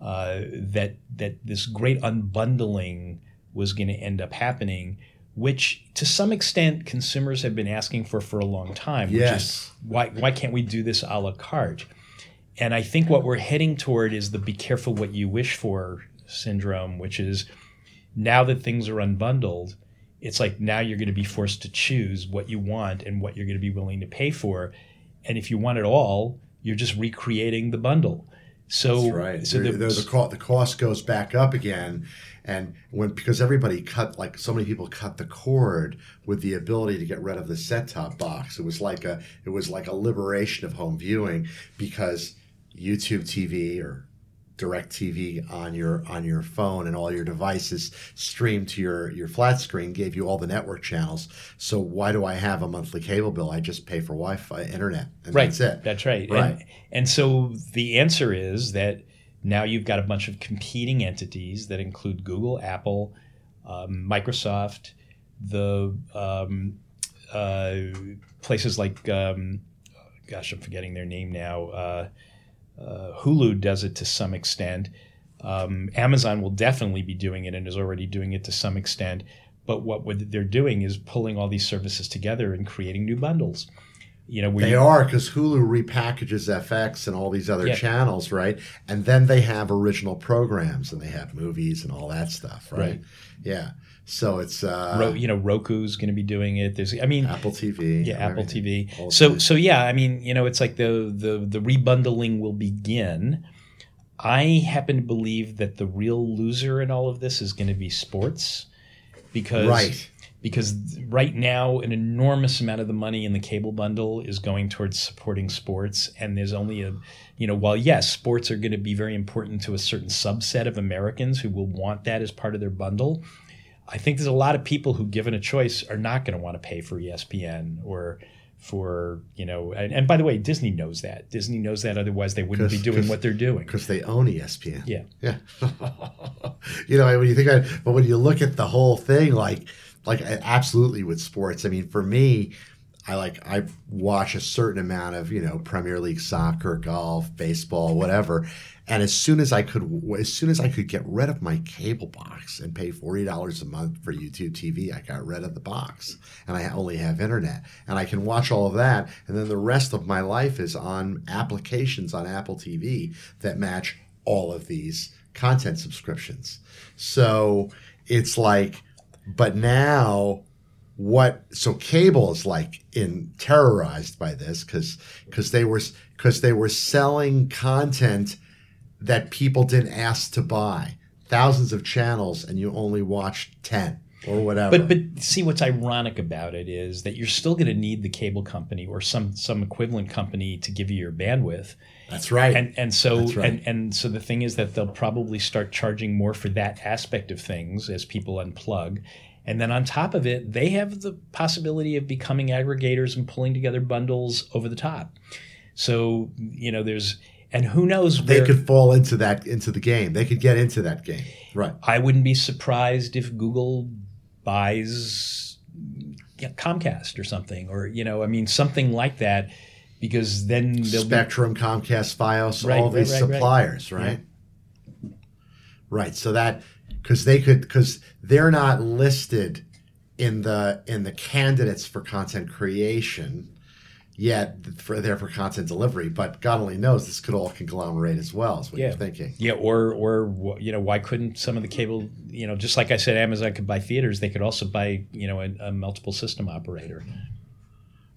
uh, that that this great unbundling was going to end up happening which to some extent consumers have been asking for for a long time yes. which is why why can't we do this a la carte and i think what we're heading toward is the be careful what you wish for syndrome which is now that things are unbundled, it's like now you're going to be forced to choose what you want and what you're going to be willing to pay for. And if you want it all, you're just recreating the bundle. So That's right. So the, the, the, the cost goes back up again, and when because everybody cut like so many people cut the cord with the ability to get rid of the set top box. It was like a it was like a liberation of home viewing because YouTube TV or DirecTV on your on your phone and all your devices streamed to your your flat screen gave you all the network channels. So why do I have a monthly cable bill? I just pay for Wi-Fi internet, and right. that's it. That's right. Right. And, and so the answer is that now you've got a bunch of competing entities that include Google, Apple, um, Microsoft, the um, uh, places like um, gosh, I'm forgetting their name now. Uh, uh, Hulu does it to some extent. Um, Amazon will definitely be doing it and is already doing it to some extent. But what they're doing is pulling all these services together and creating new bundles. You know, they you, are because Hulu repackages FX and all these other yeah. channels, right? And then they have original programs and they have movies and all that stuff, right? right. Yeah. So it's uh, Ro- you know Roku's going to be doing it. There's I mean Apple TV. Yeah, Apple TV. So so yeah, I mean you know it's like the the the rebundling will begin. I happen to believe that the real loser in all of this is going to be sports because right. because right now an enormous amount of the money in the cable bundle is going towards supporting sports and there's only a you know while yes sports are going to be very important to a certain subset of Americans who will want that as part of their bundle I think there's a lot of people who, given a choice, are not going to want to pay for ESPN or for you know. And, and, by the way, Disney knows that. Disney knows that. Otherwise, they wouldn't be doing what they're doing because they own ESPN. Yeah, yeah. (laughs) you know, when you think, of, but when you look at the whole thing, like, like absolutely with sports. I mean, for me. I like I watch a certain amount of you know Premier League soccer, golf, baseball, whatever, and as soon as I could, as soon as I could get rid of my cable box and pay forty dollars a month for YouTube TV, I got rid of the box, and I only have internet, and I can watch all of that, and then the rest of my life is on applications on Apple TV that match all of these content subscriptions. So it's like, but now what so cable is like in terrorized by this because because they were because they were selling content that people didn't ask to buy. Thousands of channels, and you only watched 10 or whatever. But but see what's ironic about it is that you're still going to need the cable company or some some equivalent company to give you your bandwidth. That's right. And and so right. and and so the thing is that they'll probably start charging more for that aspect of things as people unplug. And then on top of it, they have the possibility of becoming aggregators and pulling together bundles over the top. So, you know, there's and who knows they could fall into that into the game. They could get into that game. Right. I wouldn't be surprised if google buys comcast or something or you know i mean something like that because then spectrum be, comcast fios right, all these right, suppliers right. right? Yeah. right? So that because they could because they're not listed in the in the candidates for content creation yet for there for content delivery. But God only knows this could all conglomerate as well. Is what yeah. you're thinking. Yeah, or or you know why couldn't some of the cable you know just like I said, Amazon could buy theaters. They could also buy you know a, a multiple system operator.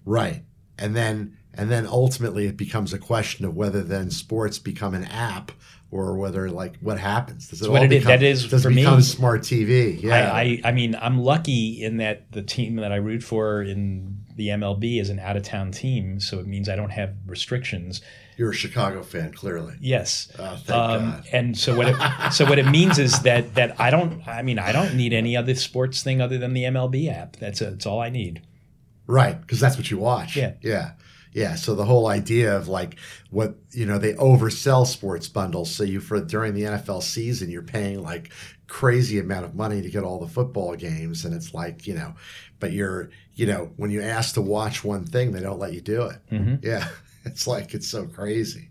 Right, and then and then ultimately it becomes a question of whether then sports become an app or whether like what happens? Does it what all become, that is does for it become me, smart tv yeah. I, I, I mean i'm lucky in that the team that i root for in the mlb is an out-of-town team so it means i don't have restrictions. You're a chicago fan clearly. Yes. Oh, thank um, God. and so what it, so what it means is that that i don't i mean i don't need any other sports thing other than the mlb app. That's a, that's all i need. Right because that's what you watch. Yeah. Yeah yeah, so the whole idea of like what you know they oversell sports bundles, so you for during the NFL season you're paying like crazy amount of money to get all the football games, and it's like you know, but you're you know when you ask to watch one thing, they don't let you do it. Mm-hmm. Yeah, (laughs) it's like it's so crazy.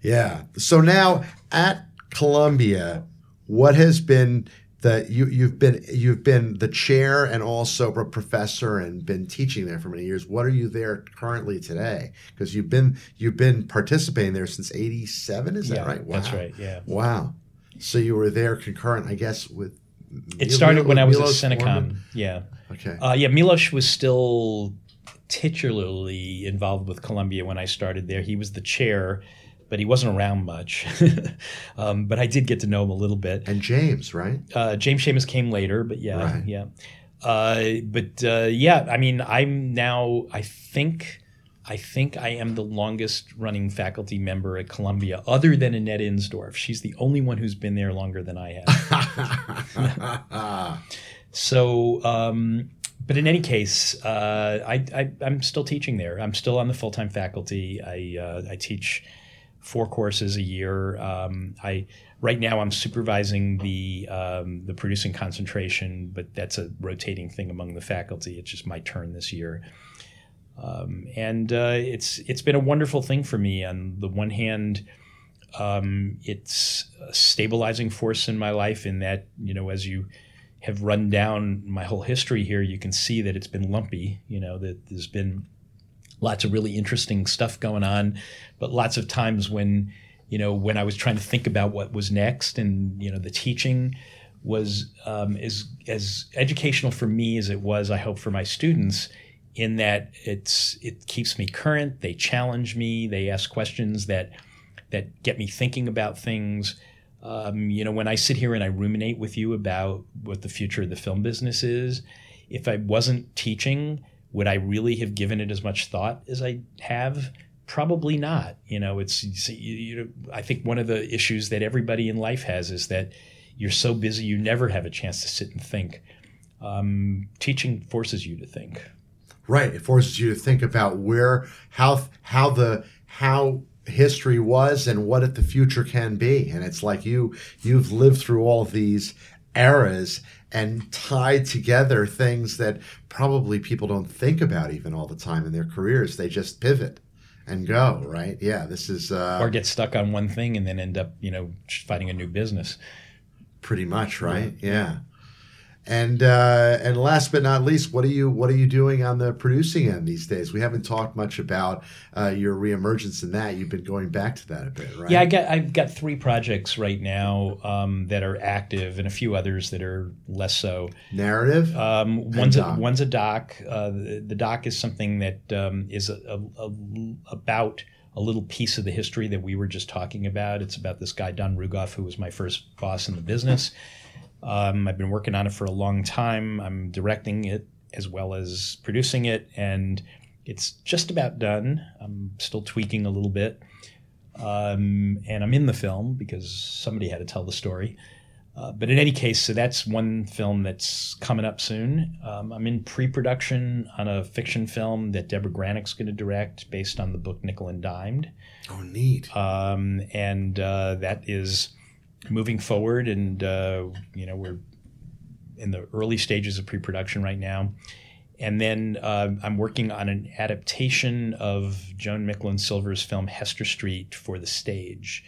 Yeah, so now at Columbia, what has been that you you've been you've been the chair and also a professor and been teaching there for many years. What are you there currently today? Because you've been you've been participating there since '87. Is yeah, that right? Wow. That's right. Yeah. Wow. So you were there concurrent, I guess, with. It Mil- started when I was Milos at Cinecom. Yeah. Okay. Uh, yeah, Milos was still titularly involved with Columbia when I started there. He was the chair but he wasn't around much. (laughs) um, but I did get to know him a little bit. And James, right? Uh, James Schamus came later, but yeah, right. yeah. Uh, but uh, yeah, I mean, I'm now. I think, I think I am the longest running faculty member at Columbia, other than Annette Insdorf. She's the only one who's been there longer than I have. (laughs) so. Um, but in any case, uh, I, am still teaching there. I'm still on the full time faculty. I, uh, I teach four courses a year. Um, I right now I'm supervising the um, the producing concentration, but that's a rotating thing among the faculty. It's just my turn this year. Um, and uh, it's it's been a wonderful thing for me. On the one hand, um, it's a stabilizing force in my life. In that, you know, as you have run down my whole history here, you can see that it's been lumpy. You know that there's been lots of really interesting stuff going on, but lots of times when you know when I was trying to think about what was next, and you know the teaching was um, as as educational for me as it was, I hope, for my students in that it's it keeps me current. They challenge me. They ask questions that that get me thinking about things. Um, you know, when I sit here and I ruminate with you about what the future of the film business is, if I wasn't teaching, would I really have given it as much thought as I have? Probably not. You know, it's you know, I think one of the issues that everybody in life has is that you're so busy you never have a chance to sit and think. Um, teaching forces you to think. Right. It forces you to think about where, how, how the, how history was and what the future can be. And it's like you, you've lived through all of these eras and tie together things that probably people don't think about even all the time in their careers. They just pivot and go, right? Yeah, this is. Uh, or get stuck on one thing and then end up, you know, fighting a new business. Pretty much, right? yeah. yeah. And uh, and last but not least, what are you what are you doing on the producing end these days? We haven't talked much about uh, your reemergence in that. You've been going back to that a bit, right? Yeah, I got I've got three projects right now um, that are active, and a few others that are less so. Narrative. Um, one's a, one's a doc. Uh, the, the, doc is something that um, is a, a, about a little piece of the history that we were just talking about. It's about this guy Don Rugoff, who was my first boss in the business. (laughs) Um, I've been working on it for a long time. I'm directing it as well as producing it, and it's just about done. I'm still tweaking a little bit. Um, and I'm in the film because somebody had to tell the story. Uh, but in any case, so that's one film that's coming up soon. Um, I'm in pre-production on a fiction film that Debra Granik's going to direct, based on the book Nickel and Dimed. Oh, neat! Um, and uh, that is moving forward, and uh, you know we're in the early stages of pre-production right now. And then uh, I'm working on an adaptation of Joan Micklin Silver's film Hester Street for the stage.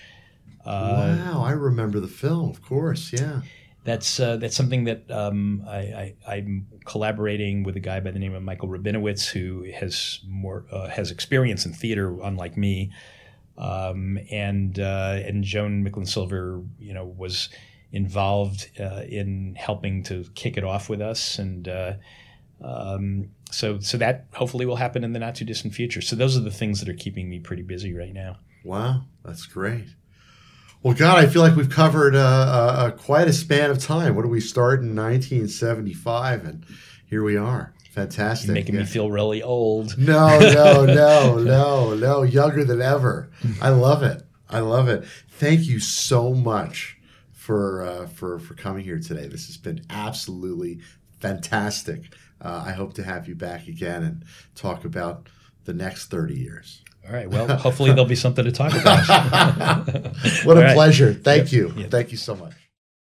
Uh, wow, I remember the film, of course. Yeah, that's uh, that's something that um, I, am collaborating with a guy by the name of Michael Rabinowitz, who has more uh, has experience in theater, unlike me. Um, and uh, and Joan Micklin Silver, you know, was involved uh, in helping to kick it off with us, and uh, um, so so that hopefully will happen in the not too distant future. So those are the things that are keeping me pretty busy right now. Wow, that's great. Well, God, I feel like we've covered uh, uh, uh, quite a span of time. What did we start in 1975, and here we are. Fantastic. You're making yeah. me feel really old. (laughs) No, no, no, (laughs) no, no. Younger than ever. I love it. I love it. Thank you so much for uh, for for coming here today. This has been absolutely fantastic. Uh, I hope to have you back again and talk about the next thirty years. All right. Well, hopefully there'll be something to talk about. (laughs) what All a right. pleasure. Thank yep. you. Yep. Thank you so much.